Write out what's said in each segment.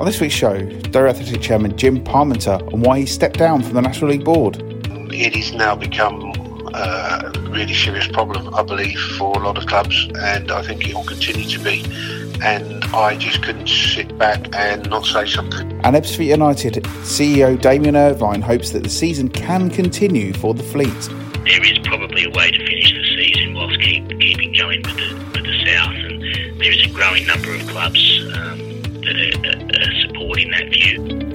On this week's show, Dover Athletic Chairman Jim Parmenter on why he stepped down from the National League Board. It has now become uh, a really serious problem, I believe, for a lot of clubs, and I think it will continue to be. And I just couldn't sit back and not say something. And Ebbsfleet United CEO Damian Irvine hopes that the season can continue for the Fleet. There is probably a way to finish the season whilst keep, keeping going with the, with the South, and there is a growing number of clubs um, that are, supporting that view.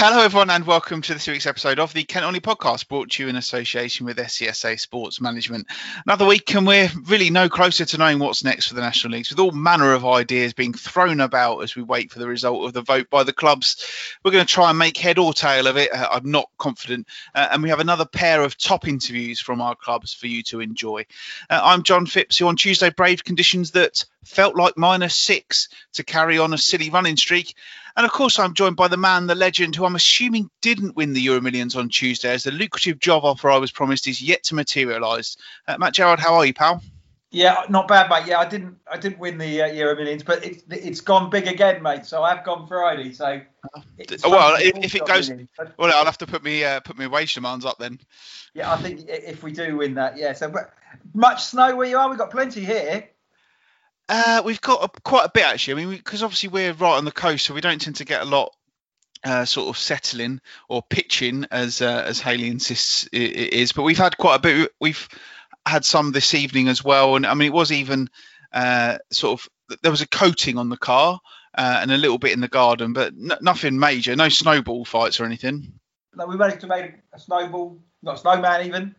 Hello, everyone, and welcome to this week's episode of the Kent Non-League podcast, brought to you in association with SCSA Sports Management. Another week, and we're really no closer to knowing what's next for the National Leagues, with all manner of ideas being thrown about as we wait for the result of the vote by the clubs. We're going to try and make head or tail of it. Uh, I'm not confident, uh, and we have another pair of top interviews from our clubs for you to enjoy. Uh, I'm John Phipps, who on Tuesday braved conditions that felt like minus six to carry on a silly running streak. And of course, I'm joined by the man, the legend, who I'm assuming didn't win the Euro Millions on Tuesday, as the lucrative job offer I was promised is yet to materialise. Uh, Matt Gerard, how are you, pal? Yeah, not bad, mate. Yeah, I didn't, I didn't win the uh, Euro Millions, but it's it's gone big again, mate. So I've gone Friday. So well, if, if it goes, well, I'll have to put me uh, put my wage demands up then. Yeah, I think if we do win that, yeah. So, but much snow where you are, we've got plenty here. Uh, we've got a, quite a bit actually. I mean, because obviously we're right on the coast, so we don't tend to get a lot uh, sort of settling or pitching, as uh, as Haley insists it, is. But we've had quite a bit. We've had some this evening as well, and I mean, it was even uh, sort of there was a coating on the car uh, and a little bit in the garden, but n- nothing major. No snowball fights or anything. No, we managed to make a snowball, not a snowman even,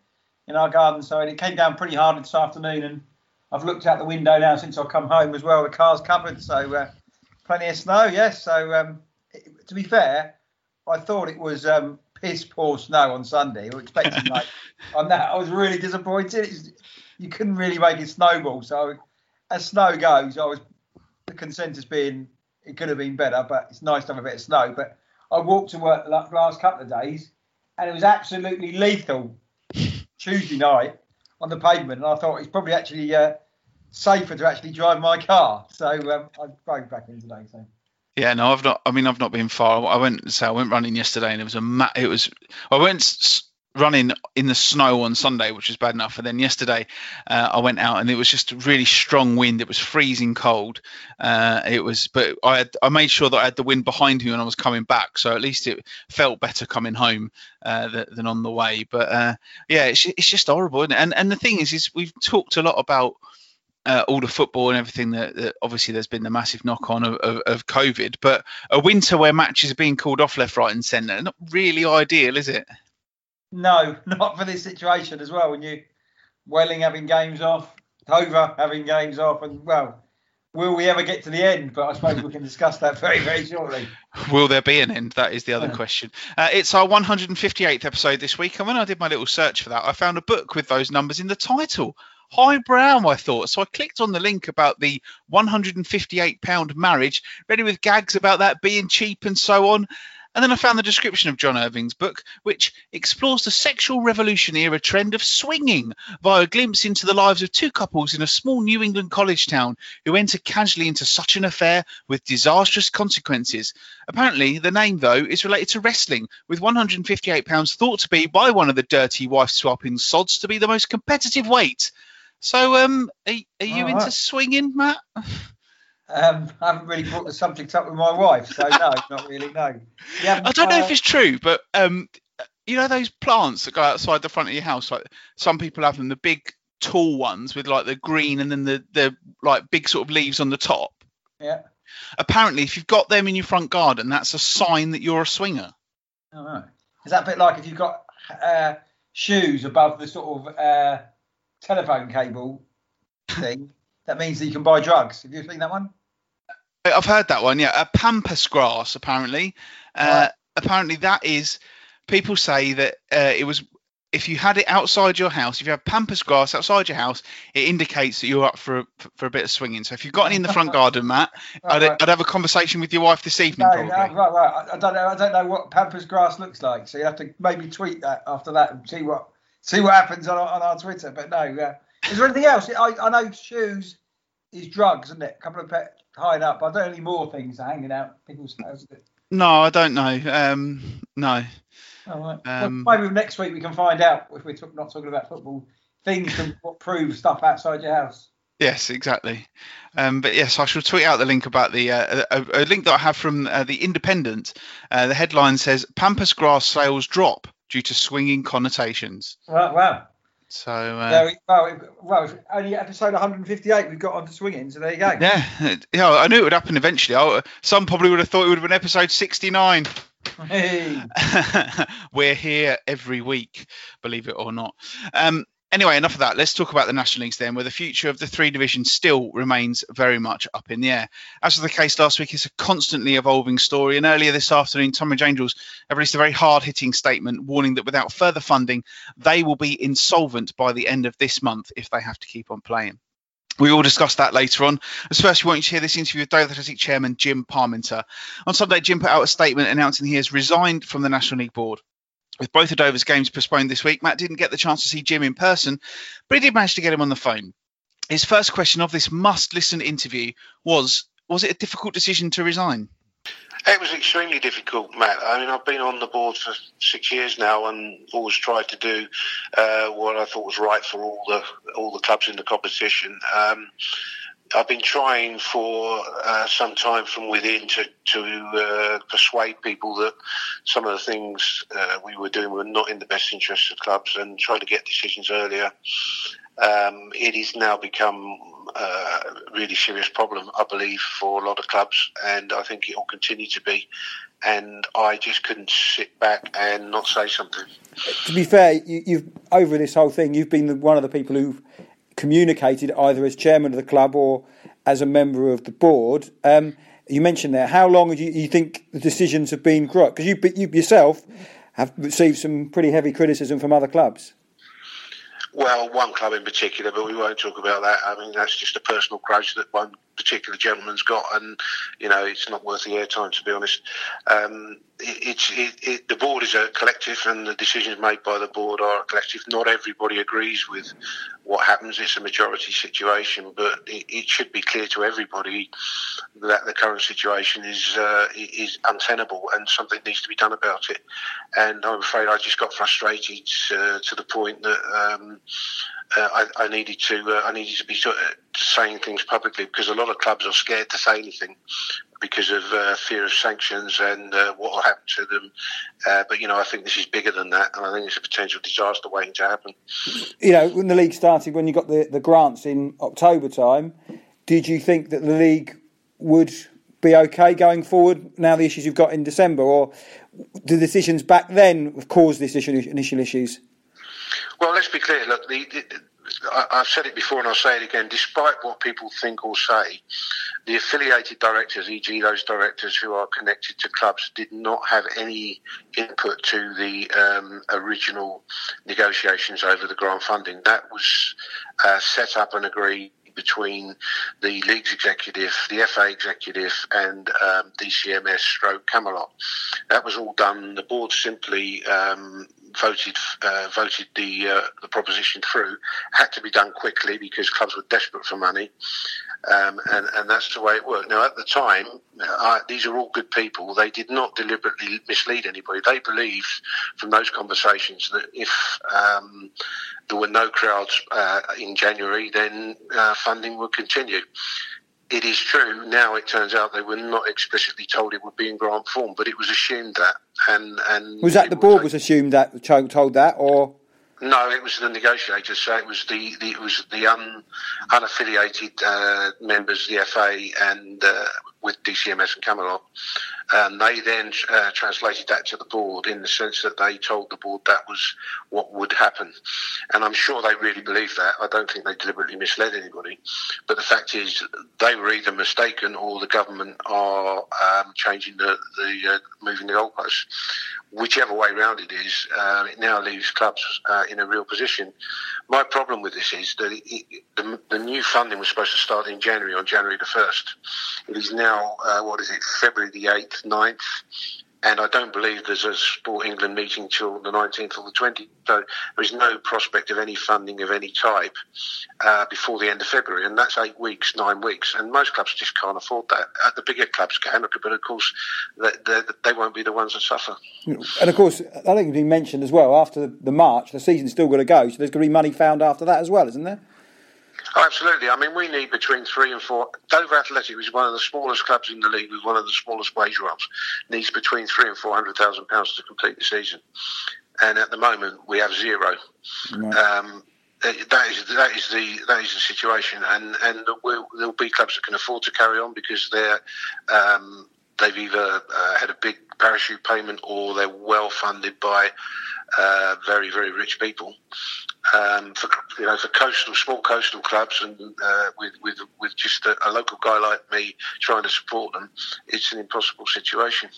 in our garden. So it came down pretty hard this afternoon, and I've looked out the window now since I've come home as well. The car's covered, so uh, plenty of snow. Yes. So um, it, to be fair, I thought it was um, piss poor snow on Sunday. I was expecting like on that. I was really disappointed. Was, you couldn't really make it snowball. So as snow goes, I was the consensus being it could have been better, but it's nice to have a bit of snow. But I walked to work the last couple of days, and it was absolutely lethal. Tuesday night on the pavement, and I thought it's probably actually uh, safer to actually drive my car. So um, I drove back in today. So. Yeah, no, I've not. I mean, I've not been far. I went. So I went running yesterday, and it was a. Ma- it was. I went running in the snow on Sunday, which was bad enough. And then yesterday, uh, I went out and it was just a really strong wind. It was freezing cold. Uh, it was, but I had, I made sure that I had the wind behind me when I was coming back, so at least it felt better coming home uh, than on the way. But uh, yeah, it's, it's just horrible, And and the thing is, is we've talked a lot about. Uh, all the football and everything that, that, obviously there's been the massive knock on of, of, of, COVID, but a winter where matches are being called off left, right, and centre, not really ideal, is it? No, not for this situation as well. When you Welling having games off, Dover having games off, and well, will we ever get to the end? But I suppose we can discuss that very, very shortly. Will there be an end? That is the other yeah. question. Uh, it's our 158th episode this week, and when I did my little search for that, I found a book with those numbers in the title. Highbrow, I thought. So I clicked on the link about the 158 pound marriage, ready with gags about that being cheap and so on. And then I found the description of John Irving's book, which explores the sexual revolution era trend of swinging via a glimpse into the lives of two couples in a small New England college town who enter casually into such an affair with disastrous consequences. Apparently, the name, though, is related to wrestling, with £158 thought to be by one of the dirty wife swapping sods to be the most competitive weight. So, um, are, are you into swinging, Matt? Um, I haven't really brought the subject up with my wife, so no, not really. No. Yeah, I don't know uh, if it's true, but um, you know those plants that go outside the front of your house. Like some people have them, the big tall ones with like the green and then the the like big sort of leaves on the top. Yeah. Apparently, if you've got them in your front garden, that's a sign that you're a swinger. Oh, right. Is that a bit like if you've got uh, shoes above the sort of uh, telephone cable thing? that means that you can buy drugs. Have you seen that one? I've heard that one. Yeah, a pampas grass. Apparently, uh, right. apparently that is. People say that uh, it was if you had it outside your house. If you have pampas grass outside your house, it indicates that you're up for a, for a bit of swinging. So if you've got any in the front garden, Matt, right, I'd, right. I'd, have a conversation with your wife this evening. No, no, right, right. I don't know. I don't know what pampas grass looks like. So you have to maybe tweet that after that and see what see what happens on, on our Twitter. But no, uh, is there anything else? I, I know shoes is drugs, isn't it? A couple of pet tied up. I don't know any more things hanging out people's houses. No, I don't know. Um, no. All right. Um, well, maybe next week we can find out if we're talk, not talking about football. Things can prove stuff outside your house. Yes, exactly. Um, but yes, I shall tweet out the link about the uh, a, a, link that I have from uh, the Independent. Uh, the headline says Pampas grass sales drop due to swinging connotations. Wow! wow. So uh, well, well, only episode 158 we've got on to swinging, so there you go. Yeah, yeah, I knew it would happen eventually. I, some probably would have thought it would have been episode 69. Hey. We're here every week, believe it or not. Um, anyway, enough of that. Let's talk about the National Leagues then, where the future of the three divisions still remains very much up in the air. As was the case last week, it's a constantly evolving story. And earlier this afternoon, Tonbridge Angels have released a very hard hitting statement warning that without further funding, they will be insolvent by the end of this month if they have to keep on playing. We will discuss that later on. As first, we want you to hear this interview with Dover Athletic Chairman Jim Parmenter. On Sunday, Jim put out a statement announcing he has resigned from the National League Board. With both of Dover's games postponed this week, Matt didn't get the chance to see Jim in person, but he did manage to get him on the phone. His first question of this must listen interview was Was it a difficult decision to resign? It was extremely difficult, Matt. I mean, I've been on the board for six years now, and always tried to do uh, what I thought was right for all the all the clubs in the competition. Um, I've been trying for uh, some time from within to, to uh, persuade people that some of the things uh, we were doing were not in the best interests of clubs and trying to get decisions earlier. Um, it has now become uh, a really serious problem, I believe, for a lot of clubs, and I think it will continue to be. And I just couldn't sit back and not say something. To be fair, you, have over this whole thing, you've been one of the people who've communicated either as chairman of the club or as a member of the board. Um, you mentioned there, how long do you, you think the decisions have been corrupt? Because you, you yourself have received some pretty heavy criticism from other clubs. Well, one club in particular, but we won't talk about that. I mean, that's just a personal grudge that one particular gentleman's got, and you know, it's not worth the airtime to be honest. Um, it's it, it, the board is a collective, and the decisions made by the board are a collective. Not everybody agrees with what happens. It's a majority situation, but it, should be clear to everybody that the current situation is uh, is untenable, and something needs to be done about it. And I'm afraid I just got frustrated uh, to the point that. Um, I, I, needed to uh, I needed to be sort of saying things publicly because a lot of clubs are scared to say anything because of uh, fear of sanctions and uh, what will happen to them. Uh, but you know, I think this is bigger than that, and I think it's a potential disaster waiting to happen. You know, when the league started, when you got the, the grants in October time, did you think that the league would be okay going forward now the issues you've got in December, or the decisions back then have caused these initial issues? Well, let's be clear. Look, the, the, I've said it before and I'll say it again. Despite what people think or say, the affiliated directors, e.g., those directors who are connected to clubs, did not have any input to the um, original negotiations over the grant funding. That was uh, set up and agreed between the league's executive, the FA executive, and um, DCMS stroke Camelot. That was all done. The board simply um, voted uh, voted the uh, the proposition through had to be done quickly because clubs were desperate for money, um, and and that's the way it worked. Now at the time, uh, these are all good people. They did not deliberately mislead anybody. They believed from those conversations that if um, there were no crowds uh, in January, then uh, funding would continue it is true. Now it turns out they were not explicitly told it would be in grant form, but it was assumed that. And and was that the board was, was assumed that told that, or no, it was the negotiators. So it was the, the it was the un, unaffiliated uh, members, the FA, and uh, with DCMS and Camelot. And they then uh, translated that to the board in the sense that they told the board that was what would happen. And I'm sure they really believed that. I don't think they deliberately misled anybody. But the fact is, they were either mistaken or the government are um, changing the, the uh, moving the goalposts whichever way round it is, uh, it now leaves clubs uh, in a real position. My problem with this is that it, it, the, the, new funding was supposed to start in January, on January the 1st. It is now, uh, what is it, February the 8th, 9th. and I don't believe there's a Sport England meeting till the 19th or the 20th. So there is no prospect of any funding of any type uh, before the end of February, and that's eight weeks, nine weeks, and most clubs just can't afford that. Uh, the bigger clubs can, but of course they, they, won't be the ones that suffer. And of course, I think you mentioned as well after the March, the season's still going to go, so there's going to be money found after that as well, isn't there? Oh, absolutely. I mean, we need between three and four. Dover Athletic is one of the smallest clubs in the league with one of the smallest wage rolls. Needs between three and four hundred thousand pounds to complete the season, and at the moment we have zero. Right. Um, that is that is the that is the situation, and and there'll be clubs that can afford to carry on because they're um, they've either uh, had a big parachute payment or they're well funded by uh, very very rich people um, for you know for coastal small coastal clubs and uh, with with with just a, a, local guy like me trying to support them, it's an impossible situation.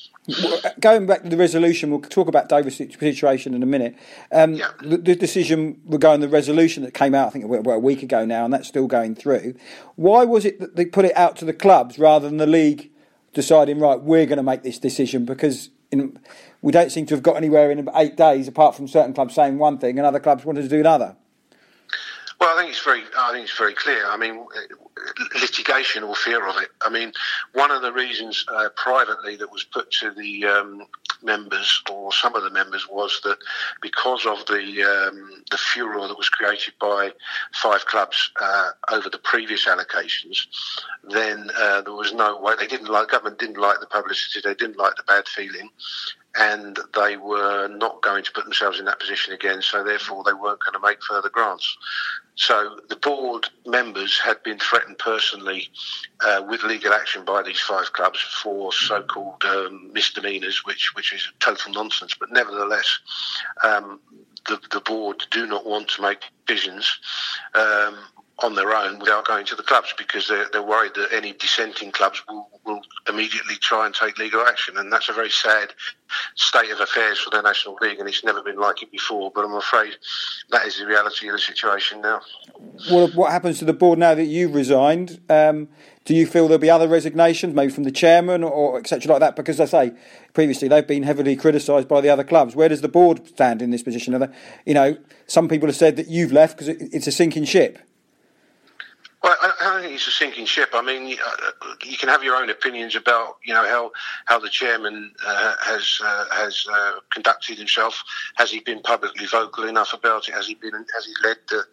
Going back to the resolution, we'll talk about Dover's situation in a minute. Um, yeah. the, the, decision regarding the resolution that came out, I think well, a week ago now, and that's still going through. Why was it that they put it out to the clubs rather than the league deciding right? We're going to make this decision because. In, we don't seem to have got anywhere in eight days, apart from certain clubs saying one thing and other clubs wanted to do another. Well, I think it's very, I think it's very clear. I mean, litigation or fear of it. I mean, one of the reasons uh, privately that was put to the um, members or some of the members was that because of the um, the furor that was created by five clubs uh, over the previous allocations, then uh, there was no way they didn't like government didn't like the publicity, they didn't like the bad feeling, and they were not going to put themselves in that position again, so therefore they weren't going to make further grants. So the board members had been threatened personally uh, with legal action by these five clubs for so-called um, misdemeanours, which which is total nonsense. But nevertheless, um, the, the board do not want to make decisions um, on their own without going to the clubs because they're, they're worried that any dissenting clubs will, will immediately try and take legal action. And that's a very sad state of affairs for the National League, and it's never been like it before. But I'm afraid that is the reality of the situation now. Well, what happens to the board now that you've resigned? Um, do you feel there'll be other resignations, maybe from the chairman or, etc. like that? Because I say previously they've been heavily criticised by the other clubs. Where does the board stand in this position? They, you know, some people have said that you've left because it, it's a sinking ship. Well, I, don't think it's a sinking ship. I mean, you, uh, you, can have your own opinions about, you know, how how the chairman uh, has uh, has uh, conducted himself. Has he been publicly vocal enough about it? Has he been? Has he led the?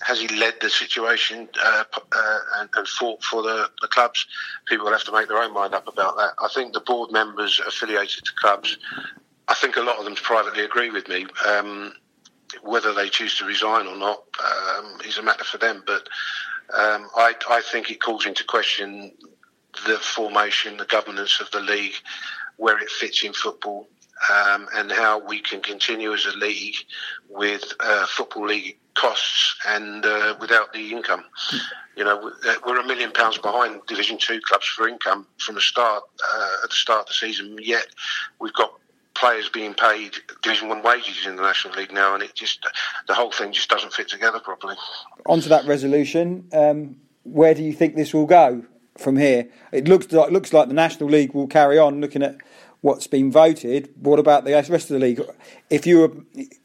Has he led the situation uh, uh, and, and, fought for the, the, clubs? People will have to make their own mind up about that. I think the board members affiliated to clubs, I think a lot of them privately agree with me. Um, whether they choose to resign or not um, is a matter for them. But um, I, I, think it calls into question the formation, the governance of the league, where it fits in football, um, and how we can continue as a league with uh, football league costs and uh, without the income. You know, we're a million pounds behind Division Two clubs for income from the start uh, at the start of the season. Yet we've got players being paid Division One wages in the National League now, and it just the whole thing just doesn't fit together properly. Onto that resolution, um, where do you think this will go from here? It looks like looks like the National League will carry on looking at what's been voted. What about the rest of the league? If you were,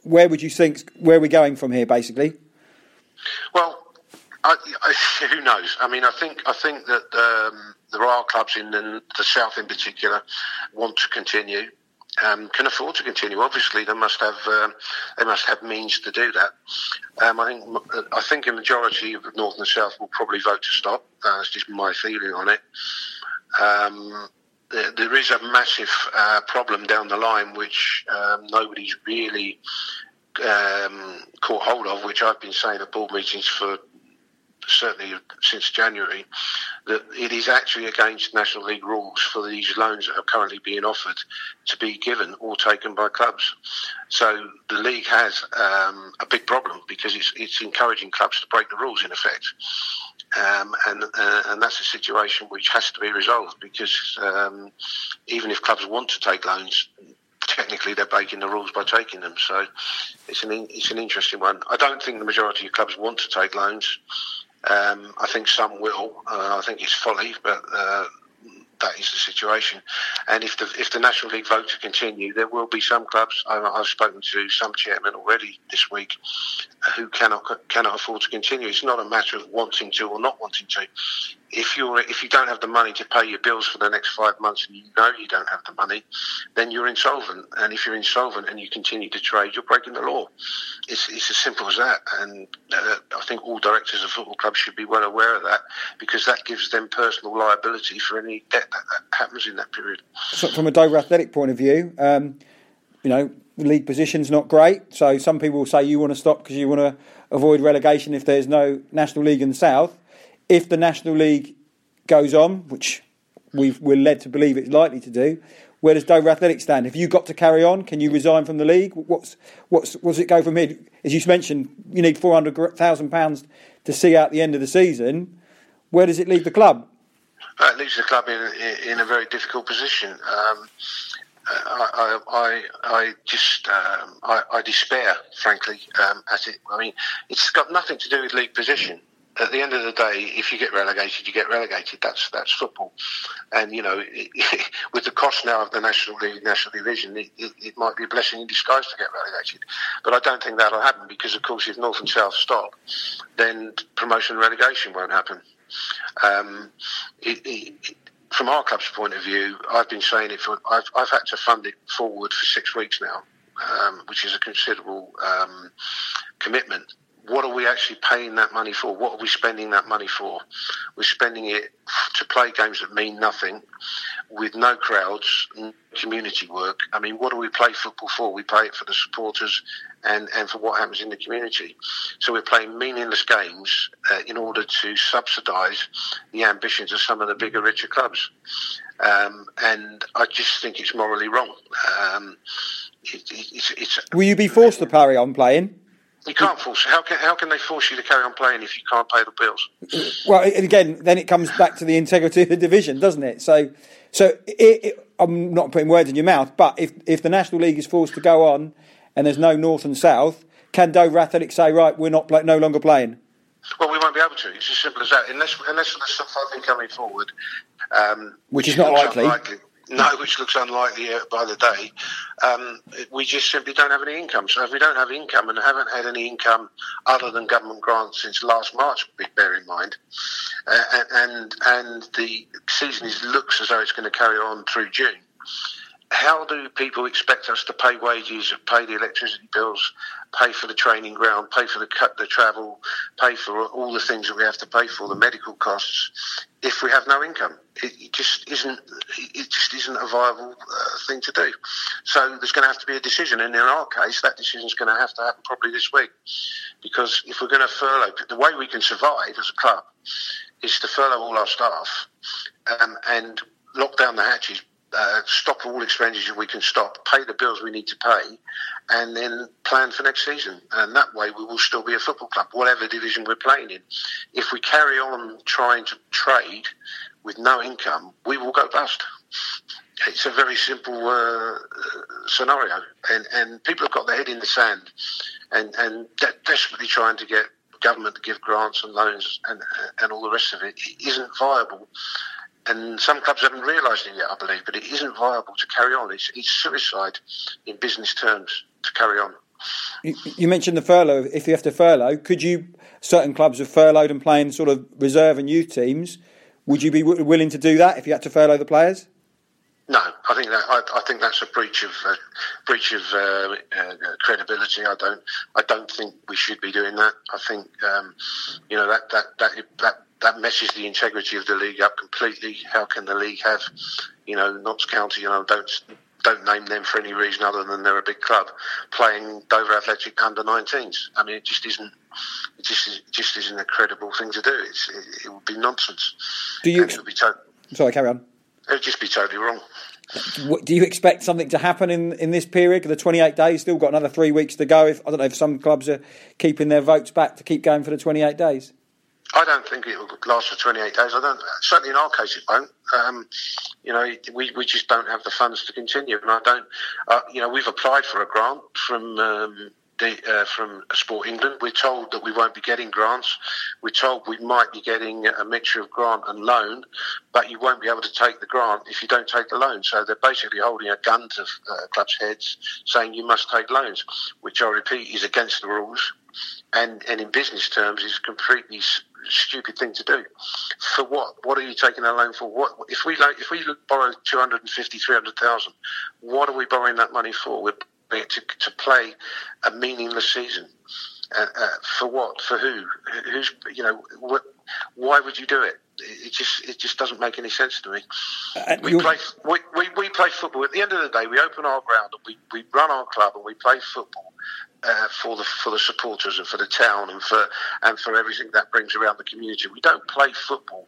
where would you think where are we going from here, basically? Well, I, I, who knows? I mean, I think I think that um, there are clubs in the, the south, in particular, want to continue um, can afford to continue. Obviously, they must have um, they must have means to do that. Um, I think I think a majority of North and South will probably vote to stop. That's just my feeling on it. Um, there, there is a massive uh, problem down the line which um, nobody's really um, caught hold of, which I've been saying at board meetings for certainly since January, that it is actually against National League rules for these loans that are currently being offered to be given or taken by clubs. So the league has um, a big problem because it's, it's encouraging clubs to break the rules in effect. Um, and uh, and that's a situation which has to be resolved because um, even if clubs want to take loans, technically they're breaking the rules by taking them. So it's an it's an interesting one. I don't think the majority of clubs want to take loans. Um, I think some will. Uh, I think it's folly, but uh, that is the situation. And if the if the National League vote to continue, there will be some clubs. I've, I've spoken to some chairmen already this week who cannot cannot afford to continue. It's not a matter of wanting to or not wanting to if you're if you don't have the money to pay your bills for the next five months and you know you don't have the money, then you're insolvent. And if you're insolvent and you continue to trade, you're breaking the law. It's, it's as simple as that. And uh, I think all directors of football clubs should be well aware of that because that gives them personal liability for any debt that, that happens in that period. So from a Dover Athletic point of view, um, you know, league position's not great. So some people will say you want to stop because you want to avoid relegation if there's no National League in the South if the National League goes on, which we are led to believe it's likely to do, where does Dover Athletic stand? Have you got to carry on? Can you resign from the league? What's what's what's it go from here? As you mentioned, you need four hundred thousand pounds to see out the end of the season. Where does it leave the club? Uh, it leaves the club in in a very difficult position. Um, I, I, I just um, I, I, despair, frankly, um, at it. I mean, it's got nothing to do with league position at the end of the day, if you get relegated, you get relegated. That's that's football, and you know, it, with the cost now of the national league, national division, it, it, it, might be a blessing in disguise to get relegated. But I don't think that'll happen because, of course, if North and South stop, then promotion and relegation won't happen. Um, from our club's point of view, I've been saying it for I've, I've had to fund it forward for six weeks now, um, which is a considerable um, commitment what are we actually paying that money for? What are we spending that money for? We're spending it to play games that mean nothing, with no crowds, community work. I mean, what do we play football for? We play it for the supporters and, and for what happens in the community. So we're playing meaningless games uh, in order to subsidise the ambitions of some of the bigger, richer clubs. Um, and I just think it's morally wrong. Um, it, it's, it's, Will you be forced to carry on playing? You can't force. How can how can they force you to carry on playing if you can't pay the bills? Well, again, then it comes back to the integrity of the division, doesn't it? So, so it, it, I'm not putting words in your mouth, but if if the National League is forced to go on and there's no North and South, can Dover Athletic say, right, we're not play, no longer playing? Well, we won't be able to. It's as simple as that. Unless unless there's some funding coming forward, um, which, which, is not likely. Unlikely no, which looks unlikely uh, by the day. Um, we just simply don't have any income. So if we don't have income and haven't had any income other than government grants since last March, bear in mind, uh, and and the season is, looks as though it's going to carry on through June how do people expect us to pay wages, pay the electricity bills, pay for the training ground, pay for the cut, the travel, pay for all the things that we have to pay for, the medical costs, if we have no income? It, it just isn't. It just isn't a viable uh, thing to do. So there's going to have to be a decision, and in our case, that decision is going to have to happen probably this week, because if we're going to furlough, the way we can survive as a club is to furlough all our staff um, and lock down the hatches uh, stop all expenditure we can stop, pay the bills we need to pay, and then plan for next season. And that way, we will still be a football club, whatever division we're playing in. If we carry on trying to trade with no income, we will go bust. It's a very simple uh, scenario, and, and people have got their head in the sand, and and de- desperately trying to get government to give grants and loans and and all the rest of it. It isn't viable and some clubs haven't realised it yet, I believe, but it isn't viable to carry on. It's, it's suicide in business terms to carry on. You, you mentioned the furlough. If you have to furlough, could you? Certain clubs have furloughed and playing sort of reserve and youth teams. Would you be w- willing to do that if you had to furlough the players? No, I think that I, I think that's a breach of uh, breach of uh, uh, credibility. I don't I don't think we should be doing that. I think um, you know that that that that that messes the integrity of the league up completely. How can the league have, you know, Notts County, you know, don't don't name them for any reason other than they're a big club, playing Dover Athletic under 19s. I mean, it just isn't. It just it just isn't a credible thing to do. It's, it, it would be nonsense. Do you? Ex- to- Sorry, carry on. It would just be totally wrong. Do you expect something to happen in, in this period? The 28 days, still got another three weeks to go. If I don't know if some clubs are keeping their votes back to keep going for the 28 days. I don't think it will last for 28 days. I don't. Certainly in our case, it won't. Um, you know, we, we just don't have the funds to continue, and I don't. Uh, you know, we've applied for a grant from um, uh, from Sport England. We're told that we won't be getting grants. We're told we might be getting a mixture of grant and loan, but you won't be able to take the grant if you don't take the loan. So they're basically holding a gun to uh, clubs' heads, saying you must take loans, which I repeat is against the rules, and and in business terms is completely stupid thing to do. For what? What are you taking a loan for? What if we like if we borrow 250, 300,000, what are we borrowing that money for? We're to, to play a meaningless season. Uh, uh, for what? For who? Who's you know? What, why would you do it? It just it just doesn't make any sense to me. Uh, we play we, we, we play football. At the end of the day, we open our ground and we, we run our club and we play football uh, for the for the supporters and for the town and for and for everything that brings around the community. We don't play football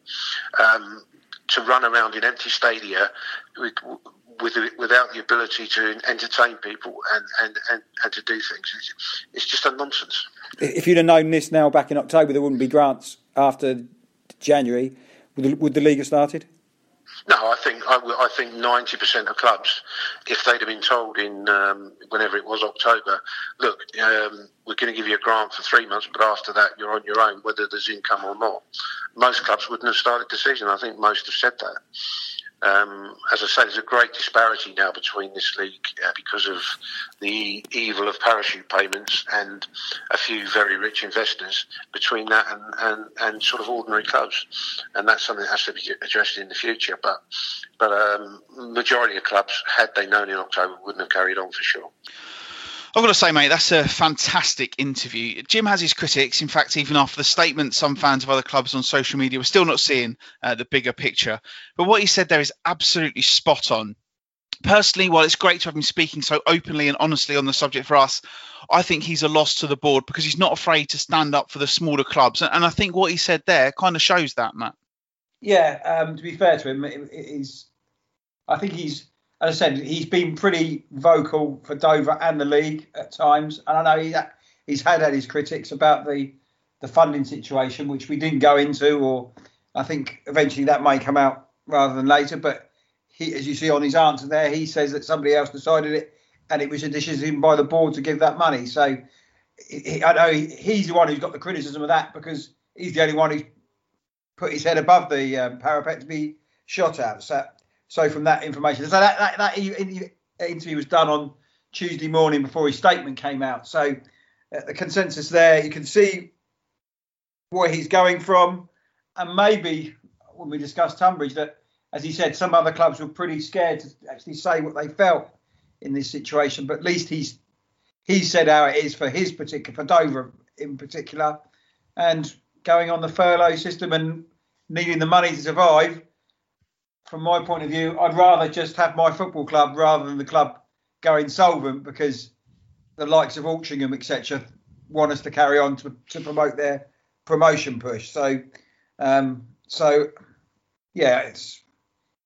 um, to run around in empty stadia with, with, without the ability to entertain people and, and, and, and to do things. It's, it's just a nonsense. If you'd have known this now back in October, there wouldn't be grants after January. Would the, would the league have started? No, I think I, I think ninety percent of clubs, if they'd have been told in um, whenever it was October, look, um, we're going to give you a grant for three months, but after that you're on your own, whether there's income or not. Most clubs wouldn't have started the season. I think most have said that. Um, as I say, there's a great disparity now between this league uh, because of the evil of parachute payments and a few very rich investors between that and, and, and sort of ordinary clubs. And that's something that has to be addressed in the future. But but um, majority of clubs, had they known in October, wouldn't have carried on for sure. I've got to say, mate, that's a fantastic interview. Jim has his critics. In fact, even after the statement, some fans of other clubs on social media were still not seeing uh, the bigger picture. But what he said there is absolutely spot on. Personally, while it's great to have him speaking so openly and honestly on the subject for us, I think he's a loss to the board because he's not afraid to stand up for the smaller clubs. And I think what he said there kind of shows that, Matt. Yeah, um, to be fair to him, it, it is. I think he's as I said, he's been pretty vocal for Dover and the league at times, and I know he's he's had had his critics about the the funding situation, which we didn't go into, or I think eventually that may come out rather than later. But he, as you see on his answer there, he says that somebody else decided it, and it was a decision by the board to give that money. So he, I know he's the one who's got the criticism of that because he's the only one who's put his head above the um, parapet to be shot at. So so from that information, so that that, that interview was done on Tuesday morning before his statement came out. So uh, the consensus there, you can see where he's going from, and maybe when we discussed Tonbridge, that as he said, some other clubs were pretty scared to actually say what they felt in this situation. But at least he's he said how it is for his particular for Dover in particular, and going on the furlough system and needing the money to survive from my point of view, I'd rather just have my football club rather than the club go insolvent because the likes of Altrincham, etc., want us to carry on to, to promote their promotion push. So, um, so yeah, it's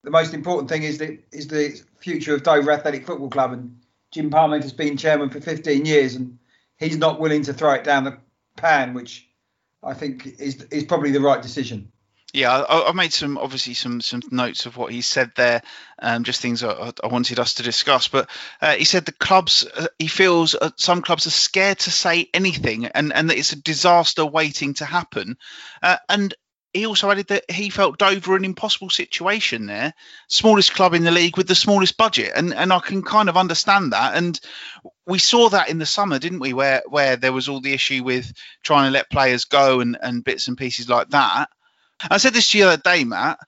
the most important thing is the is the future of Dover Athletic Football Club, and Jim Parmenter has been chairman for 15 years, and he's not willing to throw it down the pan, which I think is is probably the right decision. Yeah, I, have made some obviously some some notes of what he said there, um, just things I, I, wanted us to discuss. But uh, he said the clubs, uh, he feels uh, some clubs are scared to say anything, and and that it's a disaster waiting to happen. Uh, and he also added that he felt Dover an impossible situation there, smallest club in the league with the smallest budget, and and I can kind of understand that. And we saw that in the summer, didn't we? Where where there was all the issue with trying to let players go and and bits and pieces like that. I said this to you the other day, Matt.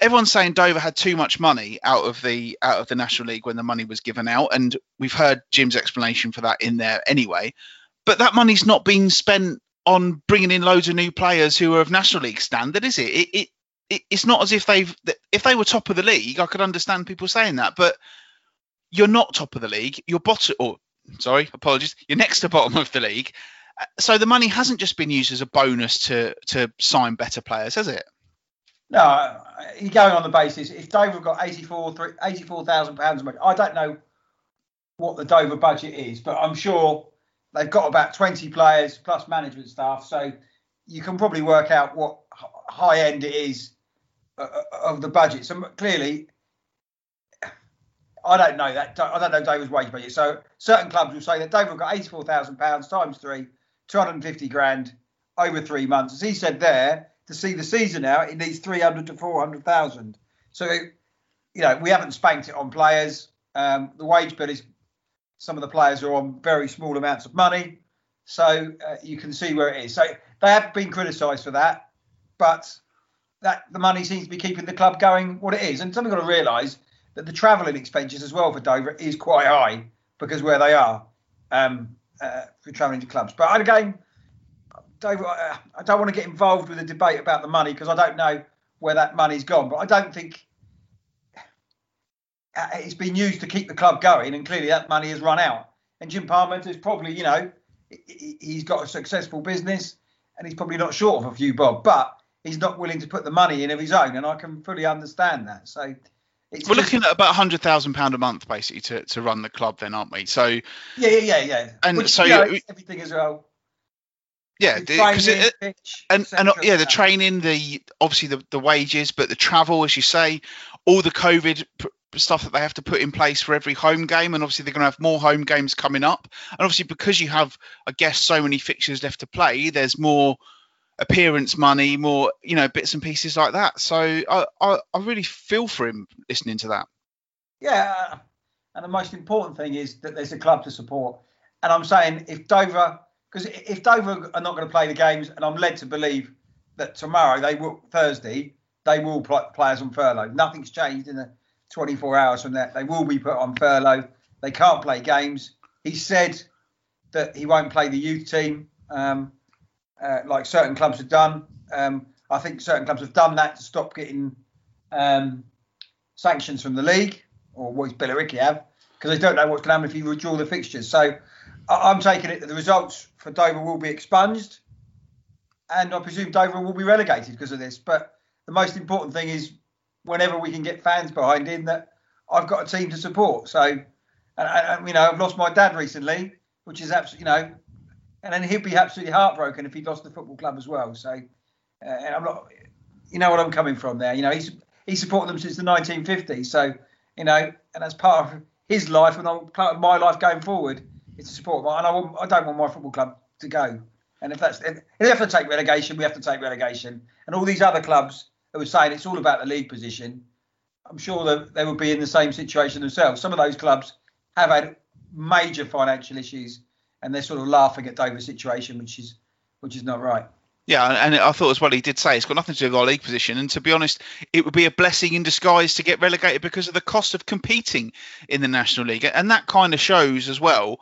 Everyone's saying Dover had too much money out of the out of the National League when the money was given out, and we've heard Jim's explanation for that in there anyway. But that money's not being spent on bringing in loads of new players who are of National League standard, is it? It, it, it it's not as if they've if they were top of the league, I could understand people saying that, but you're not top of the league. You're bottom, or sorry, apologies, you're next to bottom of the league, so the money hasn't just been used as a bonus to to sign better players, has it? No, you're going on the basis if Dover got 84 84,000 pounds money. I don't know what the Dover budget is, but I'm sure they've got about 20 players plus management staff, so you can probably work out what high end it is uh, uh, of the budget. So clearly, I don't know that. I don't know Dover's wage budget. So certain clubs will say that David got eighty-four thousand pounds times three, two hundred and fifty grand over three months. As he said there, to see the season out, it needs three hundred to four hundred thousand. So, you know, we haven't spanked it on players. Um, the wage bill is some of the players are on very small amounts of money, so uh, you can see where it is. So they have been criticised for that, but that the money seems to be keeping the club going what it is. And something got to realise that the travelling expenses as well for Dover is quite high because where they are um, uh, for to clubs. But again, Dover, uh, I don't want to get involved with a debate about the money because I don't know where that money's gone. But I don't think uh, it's been used to keep the club going, and clearly that money has run out. And Jim Parmenter is probably, you know, he's got a successful business, and he's probably not short of a few bob, but he's not willing to put the money in of his own, and I can fully understand that. So we're just, looking at about hundred thousand pound a month, basically, to, to run the club, then, aren't we? So yeah, yeah, yeah, yeah. And Which, so you know, everything as well. Yeah, because and and uh, yeah, the training, the obviously the, the wages, but the travel, as you say, all the COVID stuff that they have to put in place for every home game, and obviously they're going to have more home games coming up, and obviously because you have, I guess, so many fixtures left to play, there's more appearance money, more you know bits and pieces like that. So I, I, I really feel for him listening to that. Yeah, and the most important thing is that there's a club to support. And I'm saying if Dover, because if Dover are not going to play the games, and I'm led to believe that tomorrow they will Thursday they will play players on furlough. Nothing's changed in the 24 hours from that. They will be put on furlough. They can't play games. He said that he won't play the youth team. Um, uh, like certain clubs have done. Um, I think certain clubs have done that to stop getting um, sanctions from the league, or what Billericay have, because they don't know what's going to happen if you withdraw the fixtures. So I- am taking it that the results for Dover will be expunged, and I presume Dover will be relegated because of this. But the most important thing is whenever we can get fans behind in that I've got a team to support. So, and, you know, I've lost my dad recently, which is absolutely, you know, and then he'd be absolutely heartbroken if he lost the football club as well. So, uh, I'm not, you know what I'm coming from there. You know, he's he's supported them since the 1950s. So, you know, and that's part of his life, and part of my life going forward is to support. And I, want, I don't want my football club to go. And if that's if they have to take relegation, we have to take relegation. And all these other clubs who are saying it's all about the league position, I'm sure that they would be in the same situation themselves. Some of those clubs have had major financial issues and they're sort of laughing at Dover's situation, which is which is not right. Yeah, and I thought as well he did say it's got nothing to do with our league position. And to be honest, it would be a blessing in disguise to get relegated because of the cost of competing in the National League. And that kind of shows as well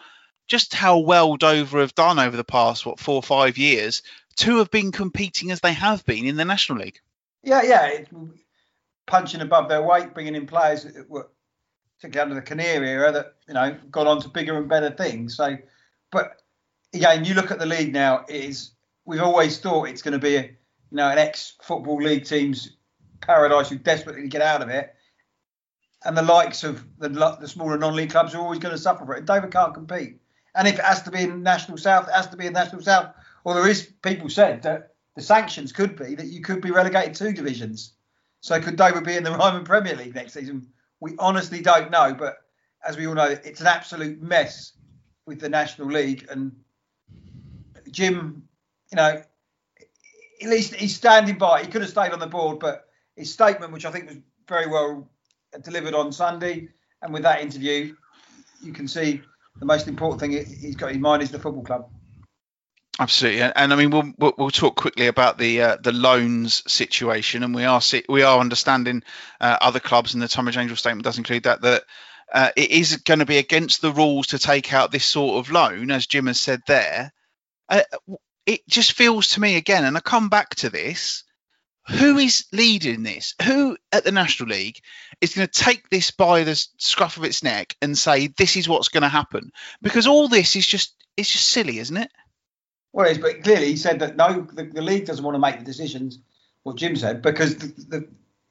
just how well Dover have done over the past, what, four or five years to have been competing as they have been in the National League. Yeah, yeah. punching above their weight, bringing in players that were particularly under the Kinnear era that, you know, gone on to bigger and better things. So but again, you look at the league now. Is we've always thought it's going to be, a, you know, an ex-football league team's paradise who desperately get out of it, and the likes of the, the smaller non-league clubs are always going to suffer for it. Dover can't compete, and if it has to be in National South, it has to be in National South. Well, there is people said that the sanctions could be that you could be relegated two divisions. So could Dover be in the Ryman Premier League next season? We honestly don't know, but as we all know, it's an absolute mess with the National League. And Jim, you know, at least he's standing by. He could have stayed on the board, but his statement, which I think was very well delivered on Sunday, and with that interview, you can see the most important thing he's got in mind is the football club. Absolutely, and I mean we'll we'll, talk quickly about the uh, the loans situation, and we are we are understanding uh, other clubs, and the Tonbridge Angel statement does include that that uh, it is going to be against the rules to take out this sort of loan, as Jim has said there. Uh, it just feels to me again, and I come back to this. Who is leading this? Who at the National League is going to take this by the scruff of its neck and say this is what's going to happen? Because all this is just it's just silly, isn't it? Well, it's, but clearly he said that no, the, the, league doesn't want to make the decisions. What Jim said because the, the,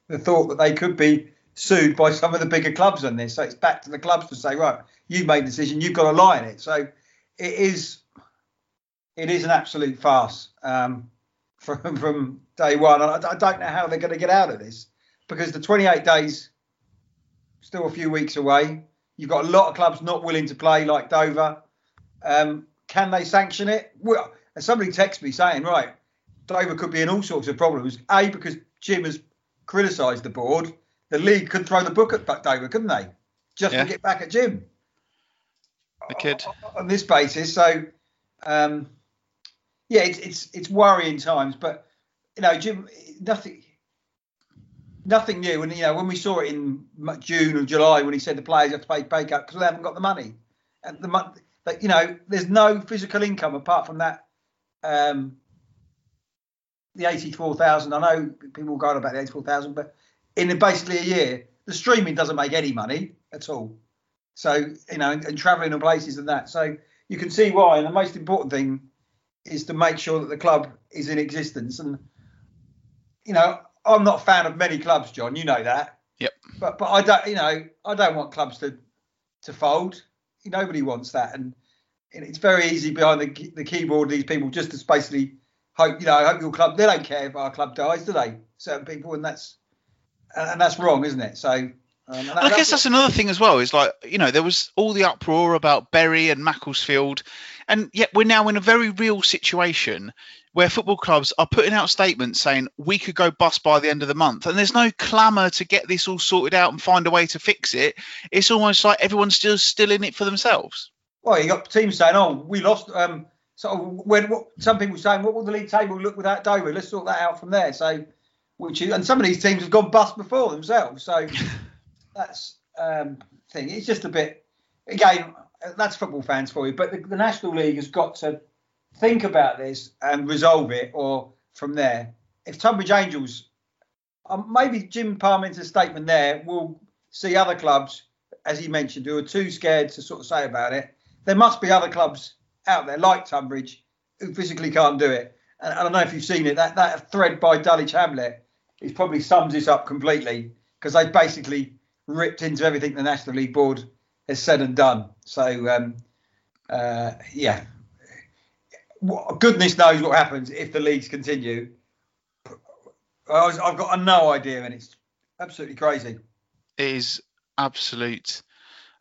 the thought that they could be sued by some of the bigger clubs on this. So it's back to the clubs to say, right, you made the decision, you've got to lie in it. So it is it is an absolute farce um, from from day one. And I, I don't know how they're going to get out of this because the 28 days still a few weeks away. You've got a lot of clubs not willing to play, like Dover. Um, can they sanction it? Well, somebody texted me saying, right, Dover could be in all sorts of problems. A, because Jim has criticised the board. The league could throw the book at Dover, couldn't they? Just yeah. to get back at Jim. They could. On this basis. So, um, yeah, it's, it's, it's worrying times. But, you know, Jim, nothing nothing new. And you know, when we saw it in June or July, when he said the players have to pay pay cut because they haven't got the money, and the money, you know, there's no physical income apart from that um, the 84,000. I know people go on about the 84,000, but in basically a year, the streaming doesn't make any money at all. So, you know, and, and traveling to places and that. So you can see why. And the most important thing is to make sure that the club is in existence. And, you know, I'm not a fan of many clubs, John. You know that. Yep. But but I don't, you know, I don't want clubs to to fold. Nobody wants that. And it's very easy behind the, the keyboard these people just to basically hope you know hope your club they don't care if our club dies do they certain people and that's and that's wrong isn't it so um, that, I guess that's another thing as well. Is like you know there was all the uproar about Bury and Macclesfield, and yet we're now in a very real situation where football clubs are putting out statements saying we could go bust by the end of the month, and there's no clamour to get this all sorted out and find a way to fix it. It's almost like everyone's still still in it for themselves. Well, you got teams saying, "Oh, we lost." Um, so when what, some people saying, "What will the league table look without Dover?" Let's sort that out from there. So, which is, and some of these teams have gone bust before themselves. So that's um, thing. It's just a bit again. That's football fans for you. But the, the National League has got to think about this and resolve it, or from there. If Tonbridge Angels, um, maybe Jim Parmenter's statement there will see other clubs, as he mentioned, who are too scared to sort of say about it there must be other clubs out there like Tonbridge who physically can't do it. And I don't know if you've seen it. That that thread by Dulwich Hamlet is probably sums this up completely because they basically ripped into everything the National League Board has said and done. So um, uh, yeah, goodness knows what happens if the leagues continue. I've got no idea, and it's absolutely crazy. It is absolute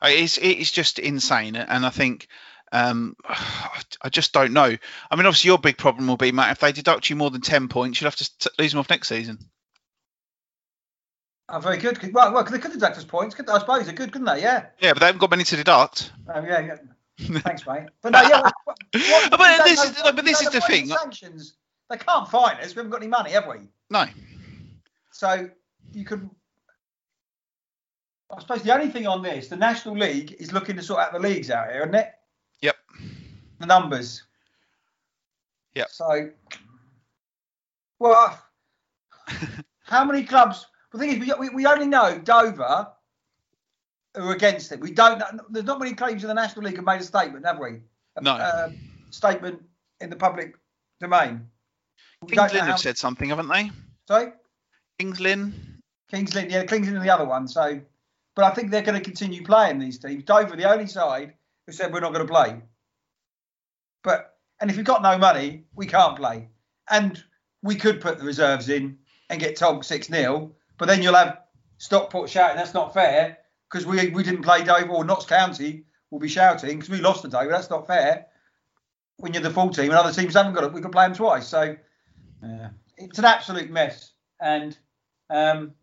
it's it's just insane, and I think um, I just don't know. I mean, obviously, your big problem will be Matt if they deduct you more than ten points, you'll have to t- lose them off next season. Oh, very good. Well, well, they could deduct us points. Could, I suppose they could, couldn't they? Yeah. Yeah, but they haven't got many to deduct. Oh yeah, yeah. Thanks, mate. But no, yeah. What, what, but, this is, but this is the thing. Sanctions. They can't fine us. We haven't got any money, have we? No. So you could I suppose the only thing on this, the National League is looking to sort out the leagues out here, isn't it? Yep. The numbers. Yep. So, well, how many clubs? The thing is, we, we only know Dover are against it. We don't. There's not many clubs in the National League have made a statement, have we? No. A, statement in the public domain. Kings Lynn have said something, haven't they? Sorry. Kings Lynn. Kings Lynn, yeah, Kings Lynn are the other one. So but I think they're going to continue playing these teams. Dover, the only side who said we're not going to play. But and if we've got no money, we can't play. And we could put the reserves in and get told six 0 but then you'll have Stockport shouting that's not fair because we we didn't play Dover or Notts County will be shouting because we lost to Dover. That's not fair. When you're the full team and other teams haven't got it, we can play them twice. So uh, it's an absolute mess. And um,